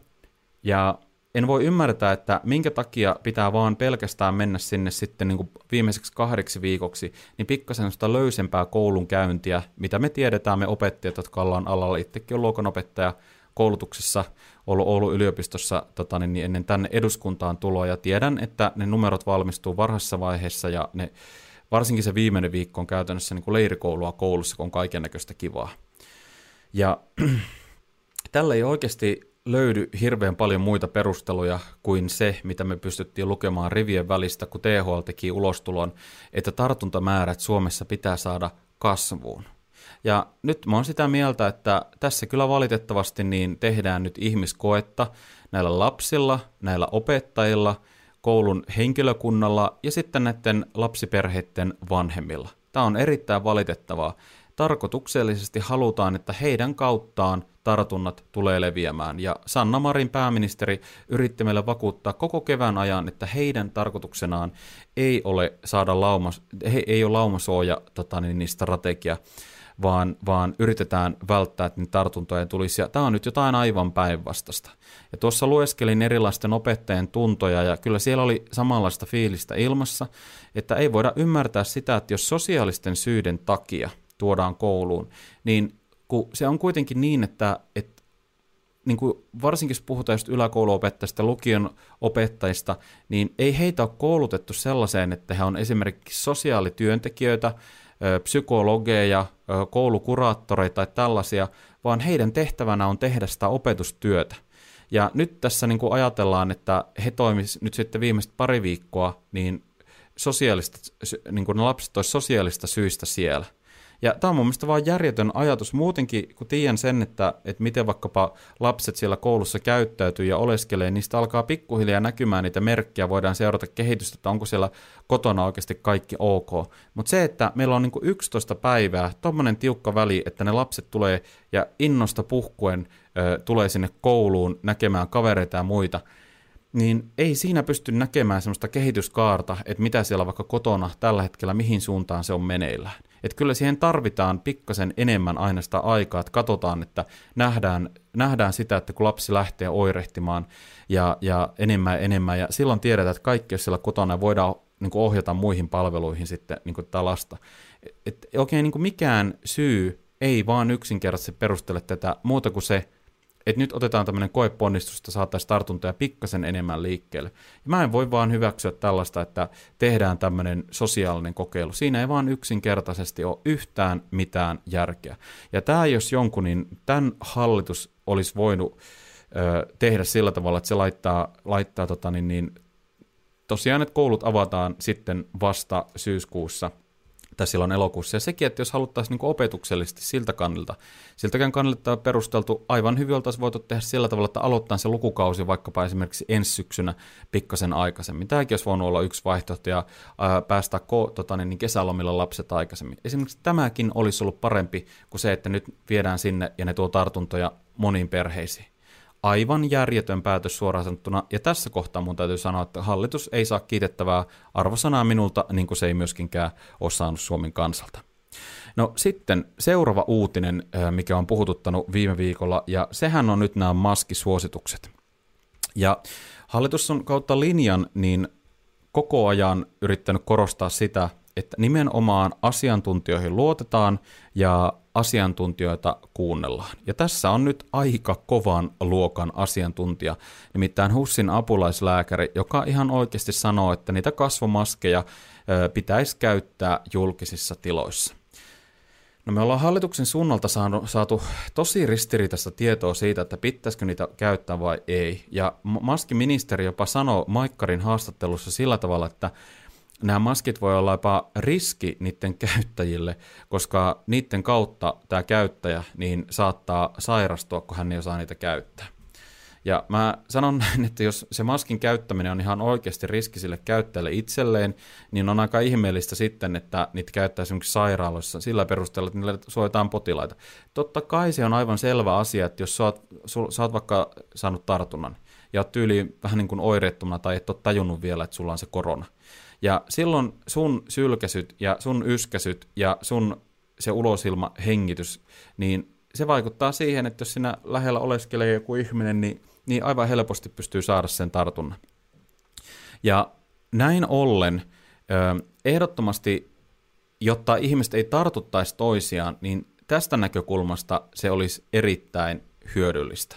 Speaker 1: ja en voi ymmärtää, että minkä takia pitää vaan pelkästään mennä sinne sitten niin kuin viimeiseksi kahdeksi viikoksi, niin pikkasen sitä löysempää koulun käyntiä, mitä me tiedetään, me opettajat, jotka ollaan alalla, itsekin on luokanopettaja koulutuksessa, ollut Oulun yliopistossa tota, niin, niin ennen tänne eduskuntaan tuloa, ja tiedän, että ne numerot valmistuu varhaisessa vaiheessa, ja ne, varsinkin se viimeinen viikko on käytännössä niin kuin leirikoulua koulussa, kun on kaiken näköistä kivaa. Ja tällä ei oikeasti löydy hirveän paljon muita perusteluja kuin se, mitä me pystyttiin lukemaan rivien välistä, kun THL teki ulostulon, että tartuntamäärät Suomessa pitää saada kasvuun. Ja nyt mä oon sitä mieltä, että tässä kyllä valitettavasti niin tehdään nyt ihmiskoetta näillä lapsilla, näillä opettajilla, koulun henkilökunnalla ja sitten näiden lapsiperheiden vanhemmilla. Tämä on erittäin valitettavaa. Tarkoituksellisesti halutaan, että heidän kauttaan tartunnat tulee leviämään. Ja Sanna Marin pääministeri yritti meille vakuuttaa koko kevään ajan, että heidän tarkoituksenaan ei ole saada laumas, he, ei ole laumasuoja tota, niin, niin strategia, vaan, vaan yritetään välttää, että niitä tartuntoja tulisi. Ja tämä on nyt jotain aivan päinvastasta. Ja tuossa lueskelin erilaisten opettajien tuntoja, ja kyllä siellä oli samanlaista fiilistä ilmassa, että ei voida ymmärtää sitä, että jos sosiaalisten syiden takia tuodaan kouluun, niin kun se on kuitenkin niin, että, että niin kuin varsinkin jos puhutaan just yläkouluopettajista, lukion opettajista, niin ei heitä ole koulutettu sellaiseen, että he on esimerkiksi sosiaalityöntekijöitä, psykologeja, koulukuraattoreita tai tällaisia, vaan heidän tehtävänä on tehdä sitä opetustyötä. Ja nyt tässä niin kuin ajatellaan, että he toimisivat nyt sitten viimeiset pari viikkoa, niin, sosiaalista, niin kuin ne lapset olisivat sosiaalista syistä siellä. Ja tämä on mun mielestä vaan järjetön ajatus muutenkin, kun tiedän sen, että, että miten vaikkapa lapset siellä koulussa käyttäytyy ja oleskelee, niistä alkaa pikkuhiljaa näkymään niitä merkkejä, voidaan seurata kehitystä, että onko siellä kotona oikeasti kaikki ok. Mutta se, että meillä on niin 11 päivää, tuommoinen tiukka väli, että ne lapset tulee ja innosta puhkuen ö, tulee sinne kouluun näkemään kavereita ja muita, niin ei siinä pysty näkemään semmoista kehityskaarta, että mitä siellä vaikka kotona tällä hetkellä, mihin suuntaan se on meneillään. Että kyllä siihen tarvitaan pikkasen enemmän aina sitä aikaa, että katsotaan, että nähdään, nähdään sitä, että kun lapsi lähtee oirehtimaan ja, ja enemmän ja enemmän, ja silloin tiedetään, että kaikki jos siellä kotona voidaan niin kuin ohjata muihin palveluihin sitten niin kuin tätä lasta. Et oikein niin kuin mikään syy ei vaan yksinkertaisesti perustele tätä muuta kuin se, että nyt otetaan tämmöinen koeponnistus, että saataisiin tartuntoja pikkasen enemmän liikkeelle. Ja mä en voi vaan hyväksyä tällaista, että tehdään tämmöinen sosiaalinen kokeilu. Siinä ei vaan yksinkertaisesti ole yhtään mitään järkeä. Ja tämä jos jonkun, niin tämän hallitus olisi voinut ö, tehdä sillä tavalla, että se laittaa, laittaa tota, niin, niin, tosiaan, että koulut avataan sitten vasta syyskuussa – tai silloin elokuussa. Ja sekin, että jos haluttaisiin niin opetuksellisesti siltä kannalta, siltäkään kannalta on perusteltu aivan hyvin oltaisiin voitu tehdä sillä tavalla, että aloittaa se lukukausi vaikkapa esimerkiksi ensi syksynä pikkasen aikaisemmin. Tämäkin olisi voinut olla yksi vaihtoehto ja ää, päästä ko, tota, niin, niin kesälomilla lapset aikaisemmin. Esimerkiksi tämäkin olisi ollut parempi kuin se, että nyt viedään sinne ja ne tuo tartuntoja moniin perheisiin aivan järjetön päätös suoraan sanottuna, ja tässä kohtaa mun täytyy sanoa, että hallitus ei saa kiitettävää arvosanaa minulta, niin kuin se ei myöskinkään ole saanut Suomen kansalta. No sitten seuraava uutinen, mikä on puhututtanut viime viikolla, ja sehän on nyt nämä maskisuositukset. Ja hallitus on kautta linjan niin koko ajan yrittänyt korostaa sitä, että nimenomaan asiantuntijoihin luotetaan ja asiantuntijoita kuunnellaan. Ja tässä on nyt aika kovan luokan asiantuntija, nimittäin Hussin apulaislääkäri, joka ihan oikeasti sanoo, että niitä kasvomaskeja pitäisi käyttää julkisissa tiloissa. No me ollaan hallituksen suunnalta saatu, saatu tosi ristiriitaista tietoa siitä, että pitäisikö niitä käyttää vai ei. Ja maskiministeri jopa sanoi Maikkarin haastattelussa sillä tavalla, että nämä maskit voi olla jopa riski niiden käyttäjille, koska niiden kautta tämä käyttäjä niin saattaa sairastua, kun hän ei osaa niitä käyttää. Ja mä sanon näin, että jos se maskin käyttäminen on ihan oikeasti riski sille käyttäjälle itselleen, niin on aika ihmeellistä sitten, että niitä käyttää esimerkiksi sairaaloissa sillä perusteella, että niille suojataan potilaita. Totta kai se on aivan selvä asia, että jos sä oot, sä oot vaikka saanut tartunnan ja oot tyyliin vähän niin kuin oireettomana tai et ole tajunnut vielä, että sulla on se korona, ja silloin sun sylkäsyt ja sun yskäsyt ja sun se ulosilma hengitys, niin se vaikuttaa siihen, että jos sinä lähellä oleskelee joku ihminen, niin, niin aivan helposti pystyy saada sen tartunnan. Ja näin ollen ehdottomasti, jotta ihmiset ei tartuttaisi toisiaan, niin tästä näkökulmasta se olisi erittäin hyödyllistä.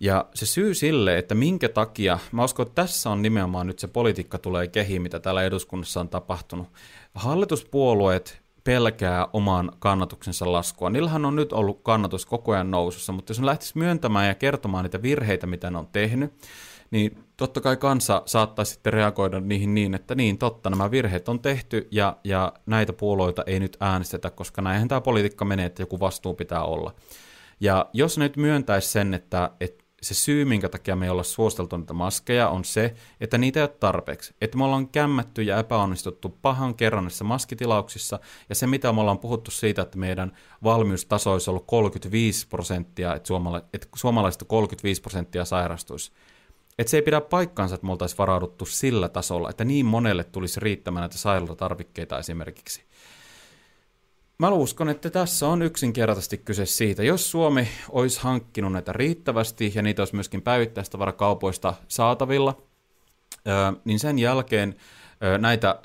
Speaker 1: Ja se syy sille, että minkä takia, mä uskon, että tässä on nimenomaan nyt se politiikka tulee kehiin, mitä täällä eduskunnassa on tapahtunut. Hallituspuolueet pelkää oman kannatuksensa laskua. Niillähän on nyt ollut kannatus koko ajan nousussa, mutta jos ne lähtisi myöntämään ja kertomaan niitä virheitä, mitä ne on tehnyt, niin totta kai kansa saattaa sitten reagoida niihin niin, että niin totta, nämä virheet on tehty ja, ja näitä puolueita ei nyt äänestetä, koska näinhän tämä politiikka menee, että joku vastuu pitää olla. Ja jos ne nyt myöntäisi sen, että, että se syy, minkä takia me ei olla suosteltu niitä maskeja, on se, että niitä ei ole tarpeeksi. Että me ollaan kämmätty ja epäonnistuttu pahan kerran näissä maskitilauksissa, ja se, mitä me ollaan puhuttu siitä, että meidän valmiustaso olisi ollut 35 prosenttia, että, suomala- että suomalaisista 35 prosenttia sairastuisi. Että se ei pidä paikkaansa, että me oltaisiin varauduttu sillä tasolla, että niin monelle tulisi riittämään näitä sairaalatarvikkeita esimerkiksi. Mä uskon, että tässä on yksinkertaisesti kyse siitä, jos Suomi olisi hankkinut näitä riittävästi ja niitä olisi myöskin päivittäistavarakaupoista saatavilla, niin sen jälkeen näitä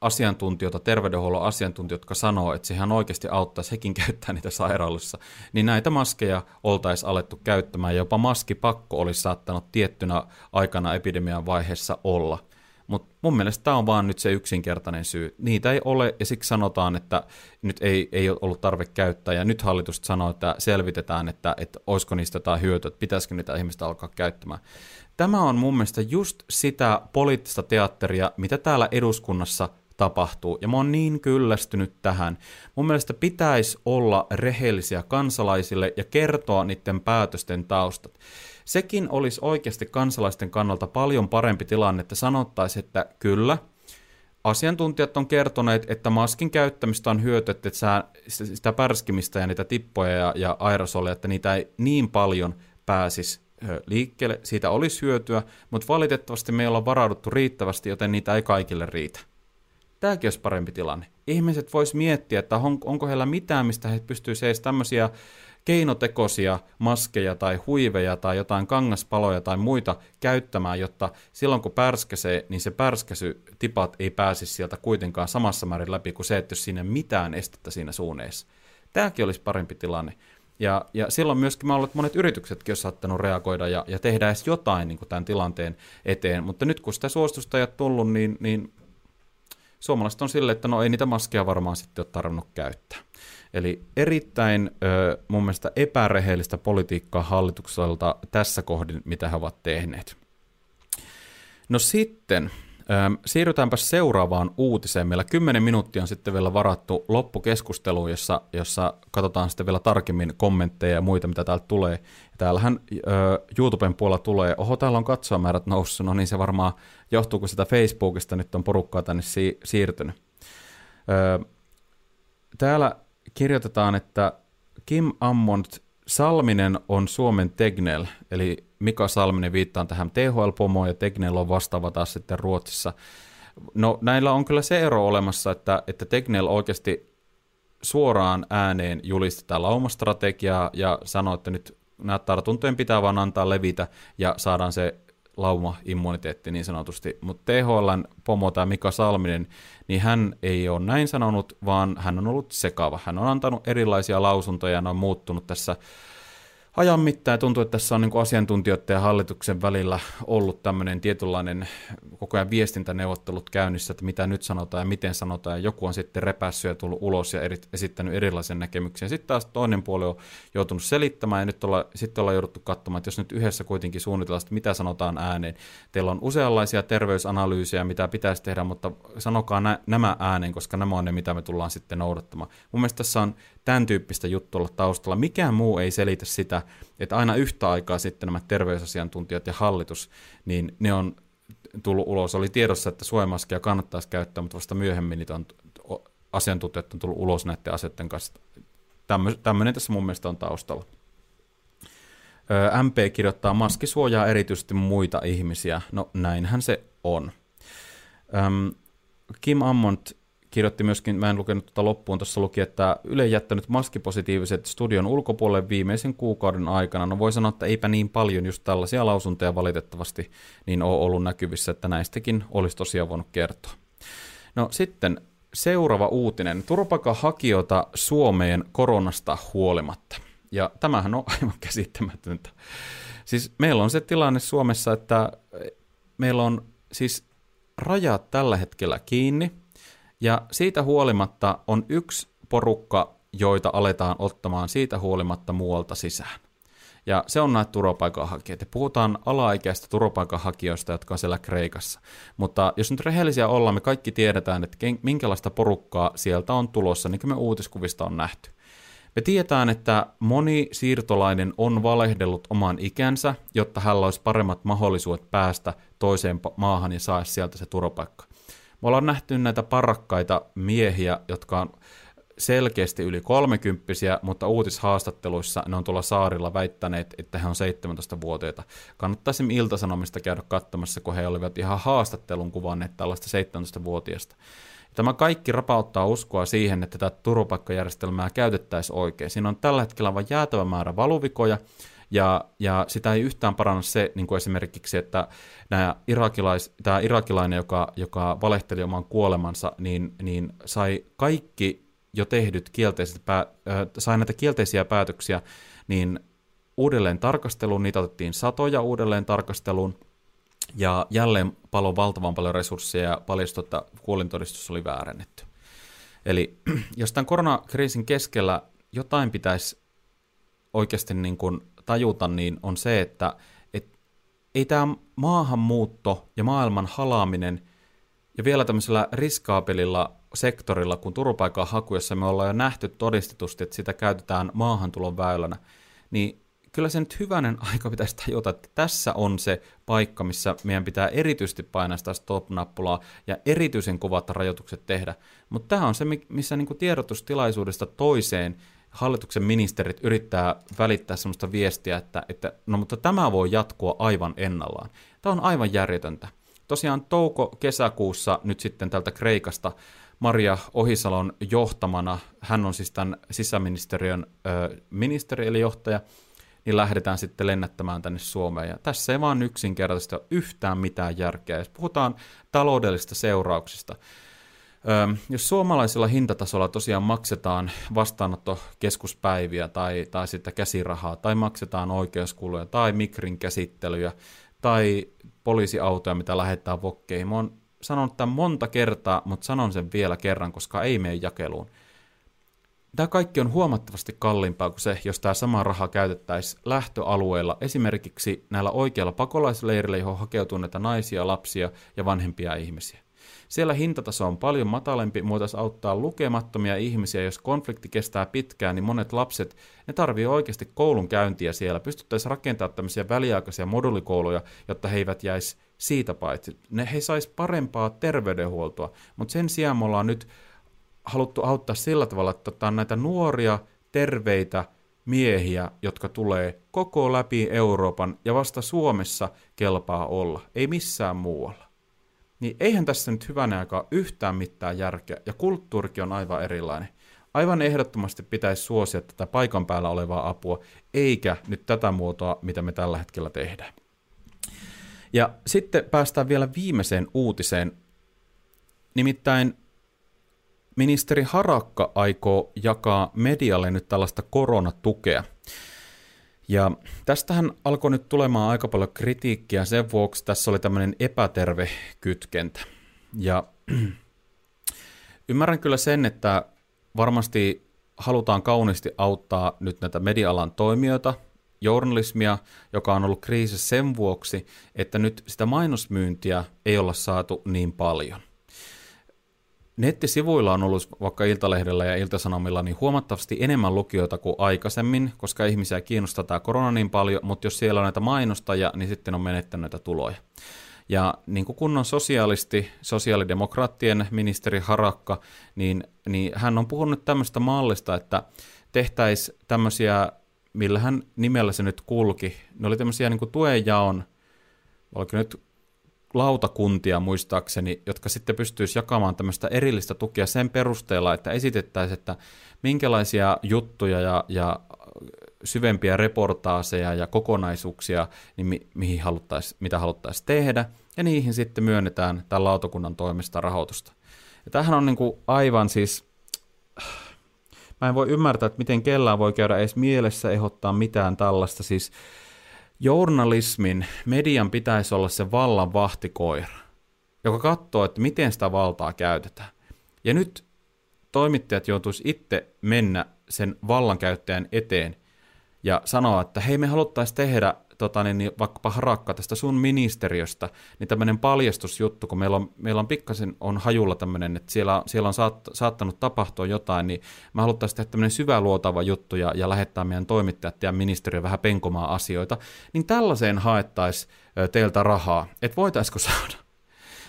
Speaker 1: asiantuntijoita, terveydenhuollon asiantuntijoita, jotka sanoo, että sehän oikeasti auttaisi, hekin käyttää niitä sairaalassa, niin näitä maskeja oltaisiin alettu käyttämään. Jopa maskipakko olisi saattanut tiettynä aikana epidemian vaiheessa olla. Mutta mun mielestä tämä on vaan nyt se yksinkertainen syy. Niitä ei ole, ja siksi sanotaan, että nyt ei, ei ollut tarve käyttää, ja nyt hallitus sanoo, että selvitetään, että, että olisiko niistä jotain hyötyä, että pitäisikö niitä ihmistä alkaa käyttämään. Tämä on mun mielestä just sitä poliittista teatteria, mitä täällä eduskunnassa tapahtuu, ja mä oon niin kyllästynyt tähän. Mun mielestä pitäisi olla rehellisiä kansalaisille ja kertoa niiden päätösten taustat sekin olisi oikeasti kansalaisten kannalta paljon parempi tilanne, että sanottaisiin, että kyllä, asiantuntijat on kertoneet, että maskin käyttämistä on hyöty, että sä, sitä pärskimistä ja niitä tippoja ja, ja aerosoleja, että niitä ei niin paljon pääsisi liikkeelle, siitä olisi hyötyä, mutta valitettavasti me ei olla varauduttu riittävästi, joten niitä ei kaikille riitä. Tämäkin olisi parempi tilanne. Ihmiset vois miettiä, että on, onko heillä mitään, mistä he pystyisivät edes tämmöisiä keinotekoisia maskeja tai huiveja tai jotain kangaspaloja tai muita käyttämään, jotta silloin kun pärskäsee, niin se pärskäsytipat ei pääsisi sieltä kuitenkaan samassa määrin läpi kuin se, että jos siinä mitään estettä siinä suuneessa. Tämäkin olisi parempi tilanne. Ja, ja silloin myöskin mä olen, että monet yrityksetkin olisi saattanut reagoida ja, ja tehdä edes jotain niin kuin tämän tilanteen eteen. Mutta nyt kun sitä suostusta ei ole tullut, niin, niin suomalaiset on silleen, että no ei niitä maskeja varmaan sitten ole tarvinnut käyttää. Eli erittäin mun mielestä epärehellistä politiikkaa hallitukselta tässä kohdin, mitä he ovat tehneet. No sitten siirrytäänpä seuraavaan uutiseen. Meillä 10 minuuttia on sitten vielä varattu loppukeskusteluun, jossa, jossa katsotaan sitten vielä tarkemmin kommentteja ja muita, mitä täältä tulee. Täällähän YouTuben puolella tulee, oho, täällä on katsojamäärät noussut, no niin se varmaan johtuu, kun sitä Facebookista nyt on porukkaa tänne si- siirtynyt. täällä kirjoitetaan, että Kim Ammont Salminen on Suomen Tegnell, eli Mika Salminen viittaa tähän THL-pomoon ja Tegnell on vastaava taas sitten Ruotsissa. No näillä on kyllä se ero olemassa, että, että Tegnell oikeasti suoraan ääneen julistetaan laumastrategiaa ja sanoo, että nyt nämä tartuntojen pitää vaan antaa levitä ja saadaan se lauma-immuniteetti niin sanotusti, mutta THLn pomo tai Mika Salminen, niin hän ei ole näin sanonut, vaan hän on ollut sekava. Hän on antanut erilaisia lausuntoja ja on muuttunut tässä ajan mittaan tuntuu, että tässä on niin kuin asiantuntijoiden ja hallituksen välillä ollut tämmöinen tietynlainen koko ajan viestintäneuvottelut käynnissä, että mitä nyt sanotaan ja miten sanotaan, ja joku on sitten repässyt ja tullut ulos ja eri, esittänyt erilaisia näkemyksiä. Sitten taas toinen puoli on joutunut selittämään, ja nyt olla, sitten ollaan jouduttu katsomaan, että jos nyt yhdessä kuitenkin suunnitellaan, että mitä sanotaan ääneen. Teillä on useanlaisia terveysanalyysejä, mitä pitäisi tehdä, mutta sanokaa nä, nämä ääneen, koska nämä on ne, mitä me tullaan sitten noudattamaan. Mun mielestä tässä on tämän tyyppistä juttua olla taustalla. Mikään muu ei selitä sitä, että aina yhtä aikaa sitten nämä terveysasiantuntijat ja hallitus, niin ne on tullut ulos. Oli tiedossa, että suojamaskia kannattaisi käyttää, mutta vasta myöhemmin niitä on, asiantuntijat on tullut ulos näiden asioiden kanssa. Tämmöinen tässä mun mielestä on taustalla. MP kirjoittaa maskisuojaa erityisesti muita ihmisiä. No näinhän se on. Kim Ammont kirjoitti myöskin, mä en lukenut tuota loppuun, tuossa luki, että Yle jättänyt maskipositiiviset studion ulkopuolelle viimeisen kuukauden aikana. No voi sanoa, että eipä niin paljon just tällaisia lausuntoja valitettavasti niin ole ollut näkyvissä, että näistäkin olisi tosiaan voinut kertoa. No sitten seuraava uutinen. Turvapaikanhakijoita Suomeen koronasta huolimatta. Ja tämähän on aivan käsittämätöntä. Siis meillä on se tilanne Suomessa, että meillä on siis rajat tällä hetkellä kiinni, ja siitä huolimatta on yksi porukka, joita aletaan ottamaan siitä huolimatta muualta sisään. Ja se on näitä turvapaikanhakijoita. Puhutaan alaikäistä turvapaikanhakijoista, jotka on siellä Kreikassa. Mutta jos nyt rehellisiä ollaan, me kaikki tiedetään, että minkälaista porukkaa sieltä on tulossa, niin kuin me uutiskuvista on nähty. Me tiedetään, että moni siirtolainen on valehdellut oman ikänsä, jotta hänellä olisi paremmat mahdollisuudet päästä toiseen maahan ja saada sieltä se turvapaikka. Me ollaan nähty näitä parakkaita miehiä, jotka on selkeästi yli kolmekymppisiä, mutta uutishaastatteluissa ne on tuolla saarilla väittäneet, että he on 17-vuotiaita. Kannattaisi iltasanomista käydä katsomassa, kun he olivat ihan haastattelun kuvanneet tällaista 17-vuotiaista. Tämä kaikki rapauttaa uskoa siihen, että tätä turvapaikkajärjestelmää käytettäisiin oikein. Siinä on tällä hetkellä vain jäätävä määrä valuvikoja, ja, ja sitä ei yhtään paranna se niin kuin esimerkiksi, että nämä irakilais, tämä irakilainen, joka, joka valehteli oman kuolemansa, niin, niin sai kaikki jo tehdyt kielteiset, pää, äh, sai näitä kielteisiä päätöksiä, niin uudelleen tarkasteluun, niitä otettiin satoja uudelleen tarkasteluun, ja jälleen palo valtavan paljon resursseja ja paljastui, että kuolintodistus oli väärennetty. Eli jos tämän koronakriisin keskellä jotain pitäisi oikeasti niin kuin tajuta, niin on se, että et, ei tämä maahanmuutto ja maailman halaaminen ja vielä tämmöisellä riskaapelilla sektorilla kuin turvapaikan haku, jossa me ollaan jo nähty todistetusti, että sitä käytetään maahantulon väylänä, niin kyllä se nyt hyvänen aika pitäisi tajuta, että tässä on se paikka, missä meidän pitää erityisesti painaa sitä stop-nappulaa ja erityisen kovat rajoitukset tehdä. Mutta tämä on se, missä niinku tiedotustilaisuudesta toiseen hallituksen ministerit yrittää välittää sellaista viestiä, että, että no mutta tämä voi jatkua aivan ennallaan. Tämä on aivan järjetöntä. Tosiaan touko-kesäkuussa nyt sitten tältä Kreikasta Maria Ohisalon johtamana, hän on siis tämän sisäministeriön ö, ministeri eli johtaja, niin lähdetään sitten lennättämään tänne Suomeen. Ja tässä ei vaan yksinkertaisesti ole yhtään mitään järkeä. Jos puhutaan taloudellisista seurauksista, jos suomalaisella hintatasolla tosiaan maksetaan vastaanottokeskuspäiviä tai, tai sitten käsirahaa, tai maksetaan oikeuskuluja, tai mikrin käsittelyjä, tai poliisiautoja, mitä lähettää vokkeihin. Mä oon sanonut tämän monta kertaa, mutta sanon sen vielä kerran, koska ei mene jakeluun. Tämä kaikki on huomattavasti kalliimpaa kuin se, jos tämä sama raha käytettäisiin lähtöalueilla, esimerkiksi näillä oikeilla pakolaisleirillä, johon hakeutuu näitä naisia, lapsia ja vanhempia ihmisiä. Siellä hintataso on paljon matalempi, voitaisiin auttaa lukemattomia ihmisiä. Jos konflikti kestää pitkään, niin monet lapset, ne tarvii oikeasti koulun käyntiä siellä. Pystyttäisiin rakentamaan tämmöisiä väliaikaisia modulikouluja, jotta he eivät jäisi siitä paitsi. Ne, he sais parempaa terveydenhuoltoa, mutta sen sijaan me ollaan nyt haluttu auttaa sillä tavalla, että otetaan näitä nuoria, terveitä miehiä, jotka tulee koko läpi Euroopan ja vasta Suomessa kelpaa olla, ei missään muualla niin eihän tässä nyt hyvänä aikaa yhtään mitään järkeä, ja kulttuurikin on aivan erilainen. Aivan ehdottomasti pitäisi suosia tätä paikan päällä olevaa apua, eikä nyt tätä muotoa, mitä me tällä hetkellä tehdään. Ja sitten päästään vielä viimeiseen uutiseen. Nimittäin ministeri Harakka aikoo jakaa medialle nyt tällaista koronatukea. Ja tästähän alkoi nyt tulemaan aika paljon kritiikkiä, sen vuoksi tässä oli tämmöinen epäterve kytkentä. Ja ymmärrän kyllä sen, että varmasti halutaan kauniisti auttaa nyt näitä media-alan toimijoita, journalismia, joka on ollut kriisissä sen vuoksi, että nyt sitä mainosmyyntiä ei olla saatu niin paljon. Nettisivuilla on ollut vaikka Iltalehdellä ja Iltasanomilla niin huomattavasti enemmän lukijoita kuin aikaisemmin, koska ihmisiä kiinnostaa tämä korona niin paljon, mutta jos siellä on näitä mainostajia, niin sitten on menettänyt näitä tuloja. Ja niin kuin kunnon sosiaalisti, sosiaalidemokraattien ministeri Harakka, niin, niin hän on puhunut tämmöistä mallista, että tehtäisiin tämmöisiä, millä hän nimellä se nyt kulki, ne oli tämmöisiä niin kuin tuenjaon, oliko nyt lautakuntia muistaakseni, jotka sitten pystyisi jakamaan tämmöistä erillistä tukia sen perusteella, että esitettäisiin, että minkälaisia juttuja ja, ja syvempiä reportaaseja ja kokonaisuuksia, niin mi- mihin haluttais, mitä haluttaisiin tehdä, ja niihin sitten myönnetään tämän lautakunnan toimesta rahoitusta. Ja tämähän on niin kuin aivan siis, mä en voi ymmärtää, että miten kellään voi käydä edes mielessä ehdottaa mitään tällaista, siis journalismin, median pitäisi olla se vallan vahtikoira, joka katsoo, että miten sitä valtaa käytetään. Ja nyt toimittajat joutuisi itse mennä sen vallankäyttäjän eteen ja sanoa, että hei me haluttaisiin tehdä tota, niin, niin, vaikkapa harakka tästä sun ministeriöstä, niin tämmöinen paljastusjuttu, kun meillä on, meillä on pikkasen on hajulla tämmöinen, että siellä, siellä on saat, saattanut tapahtua jotain, niin me haluttaisiin tehdä tämmöinen syväluotava juttu ja, ja lähettää meidän toimittajat ja ministeriö vähän penkomaan asioita, niin tällaiseen haettaisiin teiltä rahaa, että voitaisiko saada.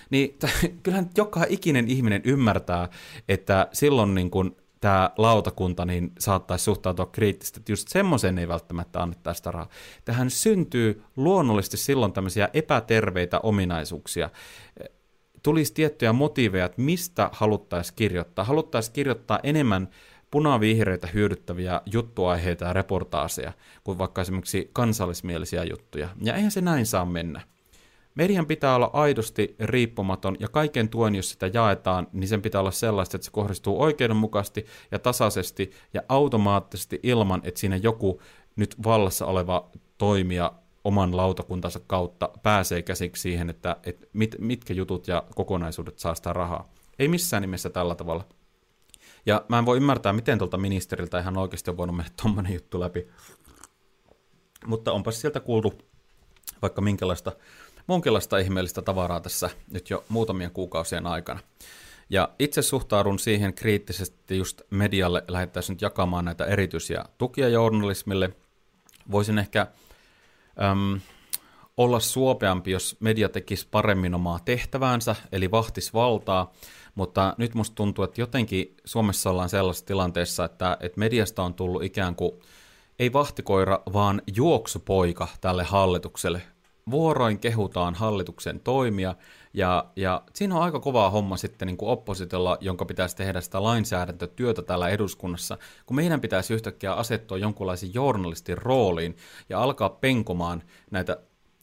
Speaker 1: Niin kyllähän joka ikinen ihminen ymmärtää, että silloin niin kun tämä lautakunta niin saattaisi suhtautua kriittisesti, että just semmoisen ei välttämättä anneta sitä rahaa. Tähän syntyy luonnollisesti silloin tämmöisiä epäterveitä ominaisuuksia. Tulisi tiettyjä motiiveja, että mistä haluttaisiin kirjoittaa. Haluttaisiin kirjoittaa enemmän punavihreitä hyödyttäviä juttuaiheita ja reportaaseja kuin vaikka esimerkiksi kansallismielisiä juttuja. Ja eihän se näin saa mennä. Median pitää olla aidosti riippumaton ja kaiken tuen, jos sitä jaetaan, niin sen pitää olla sellaista, että se kohdistuu oikeudenmukaisesti ja tasaisesti ja automaattisesti ilman, että siinä joku nyt vallassa oleva toimija oman lautakuntansa kautta pääsee käsiksi siihen, että, että mit, mitkä jutut ja kokonaisuudet saa sitä rahaa. Ei missään nimessä tällä tavalla. Ja mä en voi ymmärtää, miten tuolta ministeriltä ihan oikeasti on voinut mennä tuommoinen juttu läpi. Mutta onpas sieltä kuultu vaikka minkälaista munkinlaista ihmeellistä tavaraa tässä nyt jo muutamien kuukausien aikana. Ja itse suhtaudun siihen kriittisesti just medialle lähettäisiin jakamaan näitä erityisiä tukia journalismille. Voisin ehkä äm, olla suopeampi, jos media tekisi paremmin omaa tehtäväänsä, eli vahtis valtaa, mutta nyt musta tuntuu, että jotenkin Suomessa ollaan sellaisessa tilanteessa, että, että mediasta on tullut ikään kuin ei vahtikoira, vaan juoksupoika tälle hallitukselle vuoroin kehutaan hallituksen toimia, ja, ja siinä on aika kova homma sitten niin kuin oppositiolla, jonka pitäisi tehdä sitä lainsäädäntötyötä täällä eduskunnassa, kun meidän pitäisi yhtäkkiä asettua jonkunlaisen journalistin rooliin ja alkaa penkomaan näitä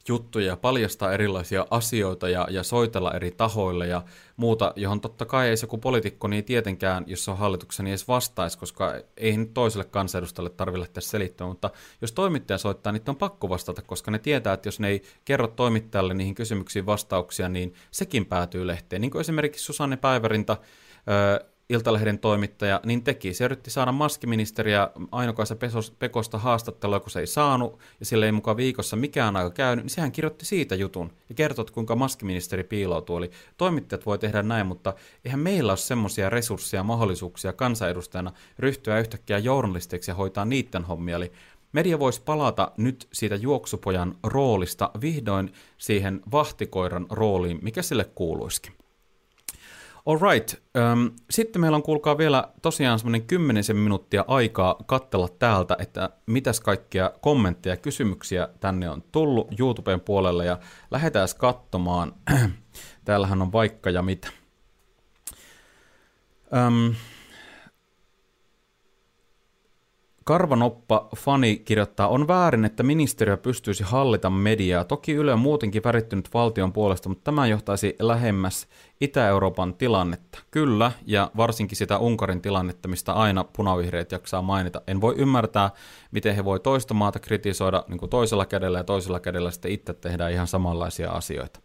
Speaker 1: juttuja, paljastaa erilaisia asioita ja, ja soitella eri tahoille ja muuta, johon totta kai ei se joku poliitikko niin tietenkään, jos se on hallituksen, niin edes vastaisi, koska ei nyt toiselle kansanedustajalle tarvitse lähteä selittämään, mutta jos toimittaja soittaa, niin on pakko vastata, koska ne tietää, että jos ne ei kerro toimittajalle niihin kysymyksiin vastauksia, niin sekin päätyy lehteen. Niin kuin esimerkiksi Susanne Päivärinta, Iltalehden toimittaja, niin teki. Se yritti saada maskiministeriä Ainokaisa Pekosta haastattelua, kun se ei saanut, ja sille ei mukaan viikossa mikään aika käynyt, niin sehän kirjoitti siitä jutun ja kertoi, kuinka maskiministeri piiloutuu. Eli toimittajat voi tehdä näin, mutta eihän meillä ole semmoisia resursseja ja mahdollisuuksia kansanedustajana ryhtyä yhtäkkiä journalistiksi ja hoitaa niiden hommia. Eli Media voisi palata nyt siitä juoksupojan roolista vihdoin siihen vahtikoiran rooliin, mikä sille kuuluisikin. Alright. Um, sitten meillä on, kuulkaa vielä tosiaan semmoinen kymmenisen minuuttia aikaa kattella täältä, että mitäs kaikkia kommentteja ja kysymyksiä tänne on tullut YouTuben puolelle ja lähdetään katsomaan. Täällähän on vaikka ja mitä. Um, Karvanoppa fani kirjoittaa, on väärin, että ministeriö pystyisi hallita mediaa. Toki Yle on muutenkin värittynyt valtion puolesta, mutta tämä johtaisi lähemmäs Itä-Euroopan tilannetta. Kyllä, ja varsinkin sitä Unkarin tilannetta, mistä aina punavihreät jaksaa mainita. En voi ymmärtää, miten he voi toista maata kritisoida niin kuin toisella kädellä ja toisella kädellä sitten itse tehdään ihan samanlaisia asioita.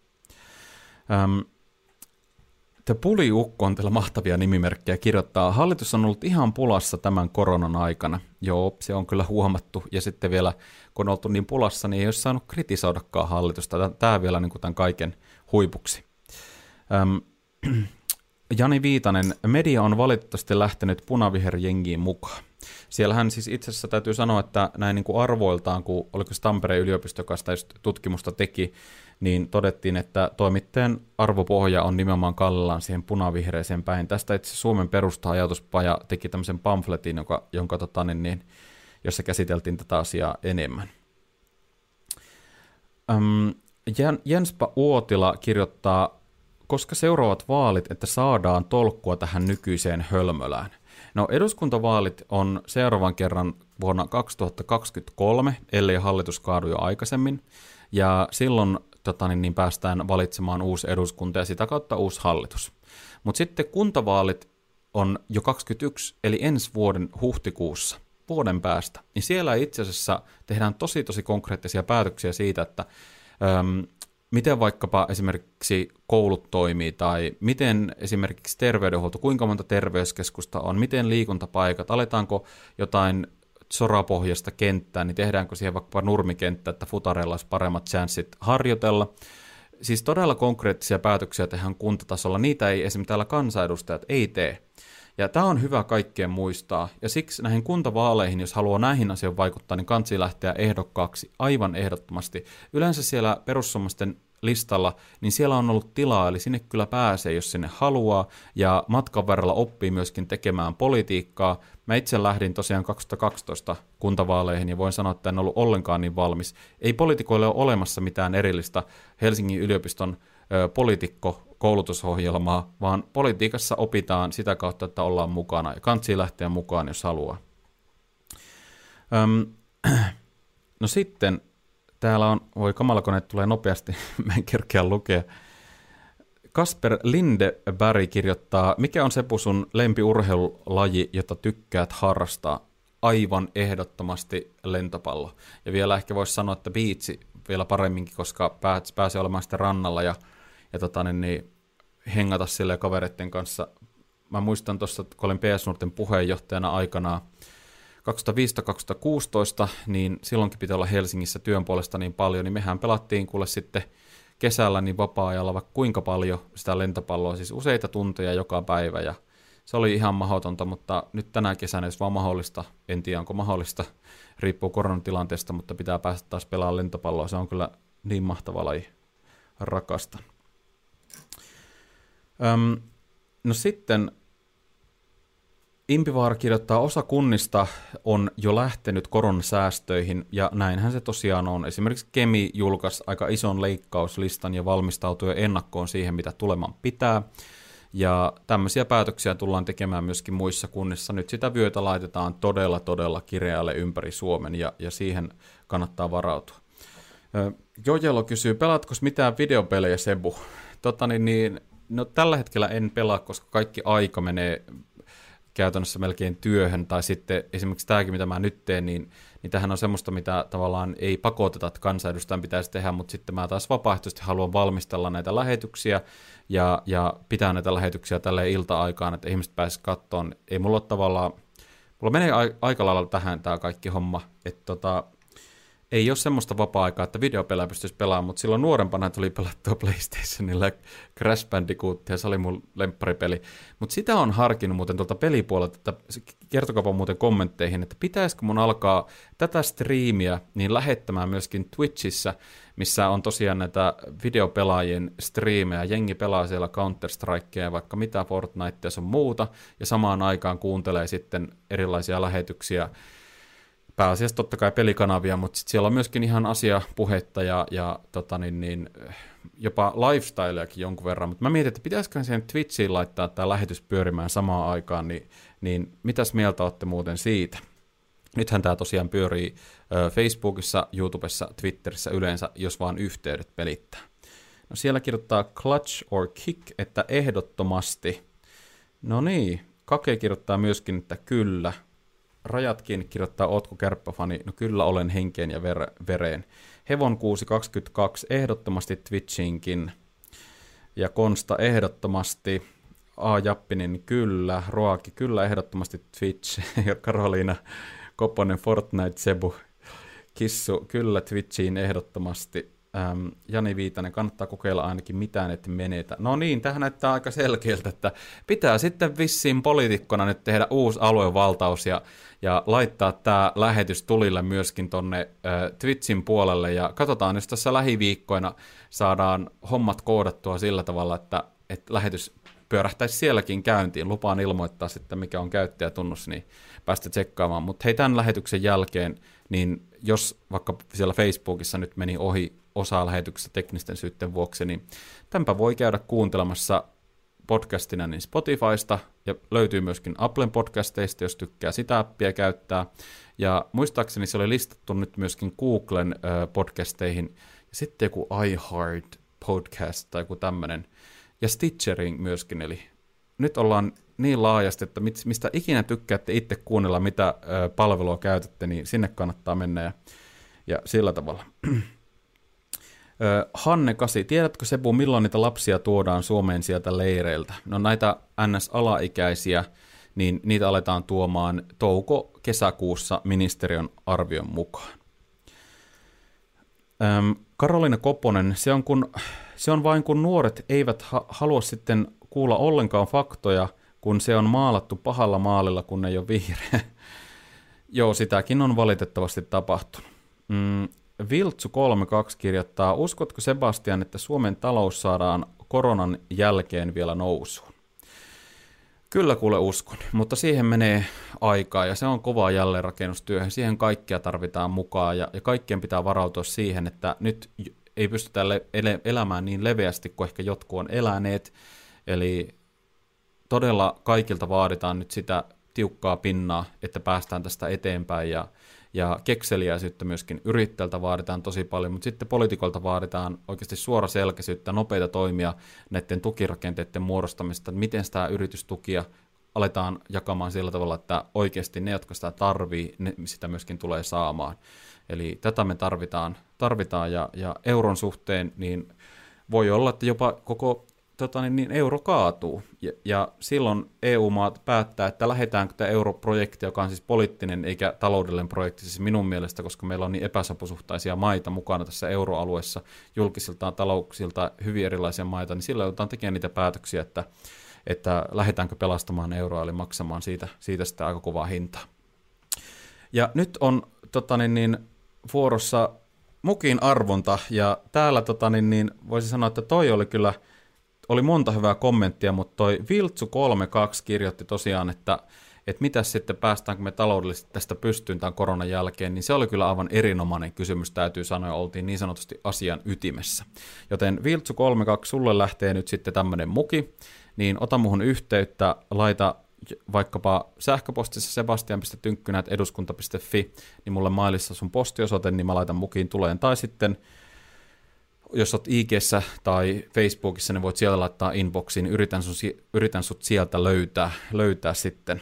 Speaker 1: Öm, The Puliukko on tällä mahtavia nimimerkkejä kirjoittaa. Hallitus on ollut ihan pulassa tämän koronan aikana. Joo, se on kyllä huomattu. Ja sitten vielä, kun on oltu niin pulassa, niin ei ole saanut kritisoidakaan hallitusta. Tämä vielä niin kuin tämän kaiken huipuksi. Öm, Jani Viitanen, media on valitettavasti lähtenyt punaviherjengiin mukaan. Siellähän siis itse asiassa täytyy sanoa, että näin niin kuin arvoiltaan, kun oliko se Tampereen yliopisto, joka sitä tutkimusta teki, niin todettiin, että toimittajan arvopohja on nimenomaan kallellaan siihen punavihreeseen päin. Tästä itse Suomen perusta-ajatuspaja teki tämmöisen pamfletin, joka, jonka, tota, niin, niin, jossa käsiteltiin tätä asiaa enemmän. Öm, Jenspa Uotila kirjoittaa, koska seuraavat vaalit, että saadaan tolkkua tähän nykyiseen hölmölään. No eduskuntavaalit on seuraavan kerran vuonna 2023, ellei hallitus kaadu jo aikaisemmin. Ja silloin tota, niin, niin päästään valitsemaan uusi eduskunta ja sitä kautta uusi hallitus. Mutta sitten kuntavaalit on jo 21, eli ensi vuoden huhtikuussa, vuoden päästä. Niin siellä itse asiassa tehdään tosi tosi konkreettisia päätöksiä siitä, että miten vaikkapa esimerkiksi koulut toimii tai miten esimerkiksi terveydenhuolto, kuinka monta terveyskeskusta on, miten liikuntapaikat, aletaanko jotain sorapohjasta kenttää, niin tehdäänkö siihen vaikka nurmikenttä, että futareilla olisi paremmat chanssit harjoitella. Siis todella konkreettisia päätöksiä tehdään kuntatasolla, niitä ei esimerkiksi täällä kansanedustajat ei tee. Ja tämä on hyvä kaikkien muistaa, ja siksi näihin kuntavaaleihin, jos haluaa näihin asioihin vaikuttaa, niin kansi lähteä ehdokkaaksi aivan ehdottomasti. Yleensä siellä perussuomalaisten listalla, niin siellä on ollut tilaa, eli sinne kyllä pääsee, jos sinne haluaa, ja matkan varrella oppii myöskin tekemään politiikkaa. Mä itse lähdin tosiaan 2012 kuntavaaleihin, ja voin sanoa, että en ollut ollenkaan niin valmis. Ei poliitikoille ole olemassa mitään erillistä Helsingin yliopiston poliitikko koulutusohjelmaa, vaan politiikassa opitaan sitä kautta, että ollaan mukana, ja kansi lähteä mukaan, jos haluaa. Öm, no sitten Täällä on, voi kamalakone tulee nopeasti, mä en kerkeä lukea. Kasper Lindeberg kirjoittaa, mikä on Sepu sun lempiurheilulaji, jota tykkäät harrastaa? Aivan ehdottomasti lentopallo. Ja vielä ehkä voisi sanoa, että biitsi vielä paremminkin, koska pääsee olemaan sitten rannalla ja, ja tota, niin, niin, hengata sille kavereiden kanssa. Mä muistan tuossa, kun olin PS Nurten puheenjohtajana aikanaan, 2015-2016, niin silloinkin piti olla Helsingissä työn puolesta niin paljon, niin mehän pelattiin kuule sitten kesällä niin vapaa-ajalla vaikka kuinka paljon sitä lentopalloa, siis useita tunteja joka päivä ja se oli ihan mahdotonta, mutta nyt tänä kesänä, jos vaan mahdollista, en tiedä onko mahdollista, riippuu koronatilanteesta, mutta pitää päästä taas pelaamaan lentopalloa, se on kyllä niin mahtava laji, rakasta. Öm, no sitten Impivaara kirjoittaa, osa kunnista on jo lähtenyt koronasäästöihin, ja näinhän se tosiaan on. Esimerkiksi Kemi julkaisi aika ison leikkauslistan ja valmistautui jo ennakkoon siihen, mitä tuleman pitää. Ja tämmöisiä päätöksiä tullaan tekemään myöskin muissa kunnissa. Nyt sitä vyötä laitetaan todella, todella kireälle ympäri Suomen, ja, ja siihen kannattaa varautua. Jojelo kysyy, pelaatko mitään videopelejä, Sebu? Tota niin, niin, no, tällä hetkellä en pelaa, koska kaikki aika menee käytännössä melkein työhön, tai sitten esimerkiksi tämäkin, mitä mä nyt teen, niin, niin tähän on semmoista, mitä tavallaan ei pakoteta, että kansanedustajan pitäisi tehdä, mutta sitten mä taas vapaaehtoisesti haluan valmistella näitä lähetyksiä ja, ja pitää näitä lähetyksiä tälle ilta-aikaan, että ihmiset pääsisivät kattoon. Ei mulla ole tavallaan, mulla menee aika lailla tähän tämä kaikki homma, että tota, ei ole semmoista vapaa-aikaa, että videopelejä pystyisi pelaamaan, mutta silloin nuorempana tuli pelattua PlayStationilla Crash Bandicoot, ja se oli mun lempparipeli. Mutta sitä on harkinnut muuten tuolta pelipuolelta, että kertokaa muuten kommentteihin, että pitäisikö mun alkaa tätä striimiä niin lähettämään myöskin Twitchissä, missä on tosiaan näitä videopelaajien striimejä. Jengi pelaa siellä Counter-Strikea vaikka mitä Fortnitea ja sun muuta, ja samaan aikaan kuuntelee sitten erilaisia lähetyksiä pääasiassa totta kai pelikanavia, mutta sit siellä on myöskin ihan asiapuhetta ja, ja tota niin, niin, jopa lifestyleakin jonkun verran, mutta mä mietin, että pitäisikö sen Twitchiin laittaa tämä lähetys pyörimään samaan aikaan, niin, niin mitäs mieltä olette muuten siitä? Nythän tämä tosiaan pyörii Facebookissa, YouTubessa, Twitterissä yleensä, jos vaan yhteydet pelittää. No siellä kirjoittaa clutch or kick, että ehdottomasti. No niin, Kake kirjoittaa myöskin, että kyllä. Rajatkin kirjoittaa, ootko kärppäfani? No kyllä olen henkeen ja ver- vereen. Hevon 622 ehdottomasti Twitchinkin. Ja Konsta ehdottomasti. A. Jappinen kyllä. Roaki kyllä ehdottomasti Twitch. Ja Karoliina Koponen Fortnite Sebu. Kissu kyllä Twitchiin ehdottomasti. Ähm, Jani Viitanen, kannattaa kokeilla ainakin mitään, että menetä. No niin, tähän näyttää aika selkeältä, että pitää sitten vissiin poliitikkona nyt tehdä uusi aluevaltaus ja, ja laittaa tämä lähetys tulille myöskin tonne äh, Twitchin puolelle ja katsotaan, jos tässä lähiviikkoina saadaan hommat koodattua sillä tavalla, että, että lähetys pyörähtäisi sielläkin käyntiin. Lupaan ilmoittaa sitten, mikä on käyttäjätunnus, niin päästä tsekkaamaan. Mutta hei, tämän lähetyksen jälkeen, niin jos vaikka siellä Facebookissa nyt meni ohi osa lähetyksestä teknisten syytten vuoksi, niin tämänpä voi käydä kuuntelemassa podcastina niin Spotifysta ja löytyy myöskin Applen podcasteista, jos tykkää sitä appia käyttää. Ja muistaakseni se oli listattu nyt myöskin Googlen podcasteihin ja sitten joku iHeart podcast tai joku tämmöinen. Ja Stitcherin myöskin, eli nyt ollaan niin laajasti, että mistä ikinä tykkäätte itse kuunnella, mitä palvelua käytätte, niin sinne kannattaa mennä ja, ja sillä tavalla. Hanne Kasi, tiedätkö Sebu, milloin niitä lapsia tuodaan Suomeen sieltä leireiltä? No näitä NS-alaikäisiä, niin niitä aletaan tuomaan touko-kesäkuussa ministeriön arvion mukaan. Karolina Koponen, se on, kun, se on vain kun nuoret eivät ha- halua sitten kuulla ollenkaan faktoja, kun se on maalattu pahalla maalilla, kun ei ole vihreä. Joo, sitäkin on valitettavasti tapahtunut. Mm, Viltsu 32 kirjoittaa, uskotko Sebastian, että Suomen talous saadaan koronan jälkeen vielä nousuun? Kyllä kuule uskon, mutta siihen menee aikaa ja se on kovaa jälleenrakennustyöhön. Siihen kaikkia tarvitaan mukaan ja, ja kaikkien pitää varautua siihen, että nyt ei pystytä le- elämään niin leveästi kuin ehkä jotkut on eläneet. Eli todella kaikilta vaaditaan nyt sitä tiukkaa pinnaa, että päästään tästä eteenpäin ja ja kekseliäisyyttä myöskin yrittäjältä vaaditaan tosi paljon, mutta sitten poliitikolta vaaditaan oikeasti suoraselkäisyyttä, nopeita toimia näiden tukirakenteiden muodostamista, että miten sitä yritystukia aletaan jakamaan sillä tavalla, että oikeasti ne, jotka sitä tarvii, ne sitä myöskin tulee saamaan. Eli tätä me tarvitaan, tarvitaan ja, ja euron suhteen, niin voi olla, että jopa koko tota, niin, niin euro kaatuu. Ja, ja silloin EU-maat päättää, että lähdetäänkö tämä europrojekti, joka on siis poliittinen eikä taloudellinen projekti, siis minun mielestä, koska meillä on niin epäsapusuhtaisia maita mukana tässä euroalueessa, julkisilta talouksilta hyvin erilaisia maita, niin silloin joudutaan tekemään niitä päätöksiä, että, että lähdetäänkö pelastamaan euroa, eli maksamaan siitä, siitä sitä aika kovaa hintaa. Ja nyt on tota, niin, niin, vuorossa mukin arvonta, ja täällä tota, niin, niin, voisi sanoa, että toi oli kyllä – oli monta hyvää kommenttia, mutta toi Viltsu 32 kirjoitti tosiaan, että että mitä sitten päästäänkö me taloudellisesti tästä pystyyn tämän koronan jälkeen, niin se oli kyllä aivan erinomainen kysymys, täytyy sanoa, ja oltiin niin sanotusti asian ytimessä. Joten Viltsu 32, sulle lähtee nyt sitten tämmöinen muki, niin ota muhun yhteyttä, laita vaikkapa sähköpostissa sebastian.tynkkynät.eduskunta.fi, niin mulle mailissa sun postiosoite, niin mä laitan mukiin tuleen, tai sitten jos olet ig tai Facebookissa, niin voit siellä laittaa inboxiin, yritän, sun, yritän sut sieltä löytää, löytää sitten.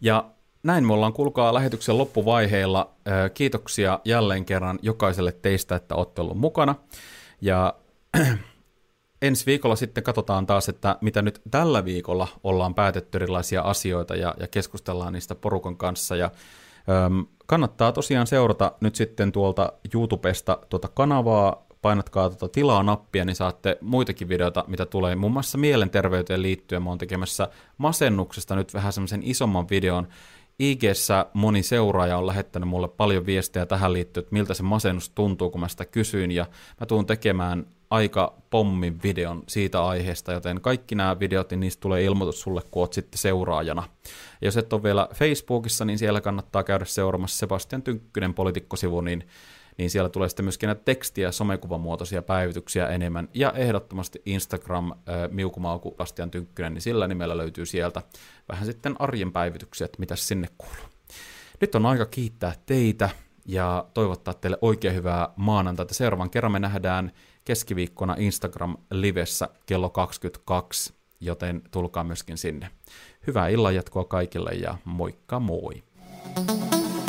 Speaker 1: Ja näin me ollaan, kuulkaa, lähetyksen loppuvaiheilla. Kiitoksia jälleen kerran jokaiselle teistä, että olette ollut mukana. Ja ensi viikolla sitten katsotaan taas, että mitä nyt tällä viikolla ollaan päätetty erilaisia asioita ja, ja keskustellaan niistä porukan kanssa. Ja kannattaa tosiaan seurata nyt sitten tuolta YouTubesta tuota kanavaa, painatkaa tuota tilaa-nappia, niin saatte muitakin videoita, mitä tulee. Muun muassa mielenterveyteen liittyen mä oon tekemässä masennuksesta nyt vähän semmoisen isomman videon. ig moni seuraaja on lähettänyt mulle paljon viestejä tähän liittyen, että miltä se masennus tuntuu, kun mä sitä kysyin, ja mä tuun tekemään aika pommin videon siitä aiheesta, joten kaikki nämä videot, niin niistä tulee ilmoitus sulle, kun oot sitten seuraajana. Ja jos et ole vielä Facebookissa, niin siellä kannattaa käydä seuraamassa Sebastian Tynkkynen politikkosivu, niin niin siellä tulee sitten myöskin näitä tekstiä somekuvamuotoisia päivityksiä enemmän. Ja ehdottomasti Instagram, miukumauku, Bastian Tynkkynen, niin sillä nimellä löytyy sieltä vähän sitten arjen päivityksiä, että mitä sinne kuuluu. Nyt on aika kiittää teitä ja toivottaa teille oikein hyvää maanantaita. Seuraavan kerran me nähdään keskiviikkona Instagram-livessä kello 22, joten tulkaa myöskin sinne. Hyvää illanjatkoa kaikille ja moikka moi! thank you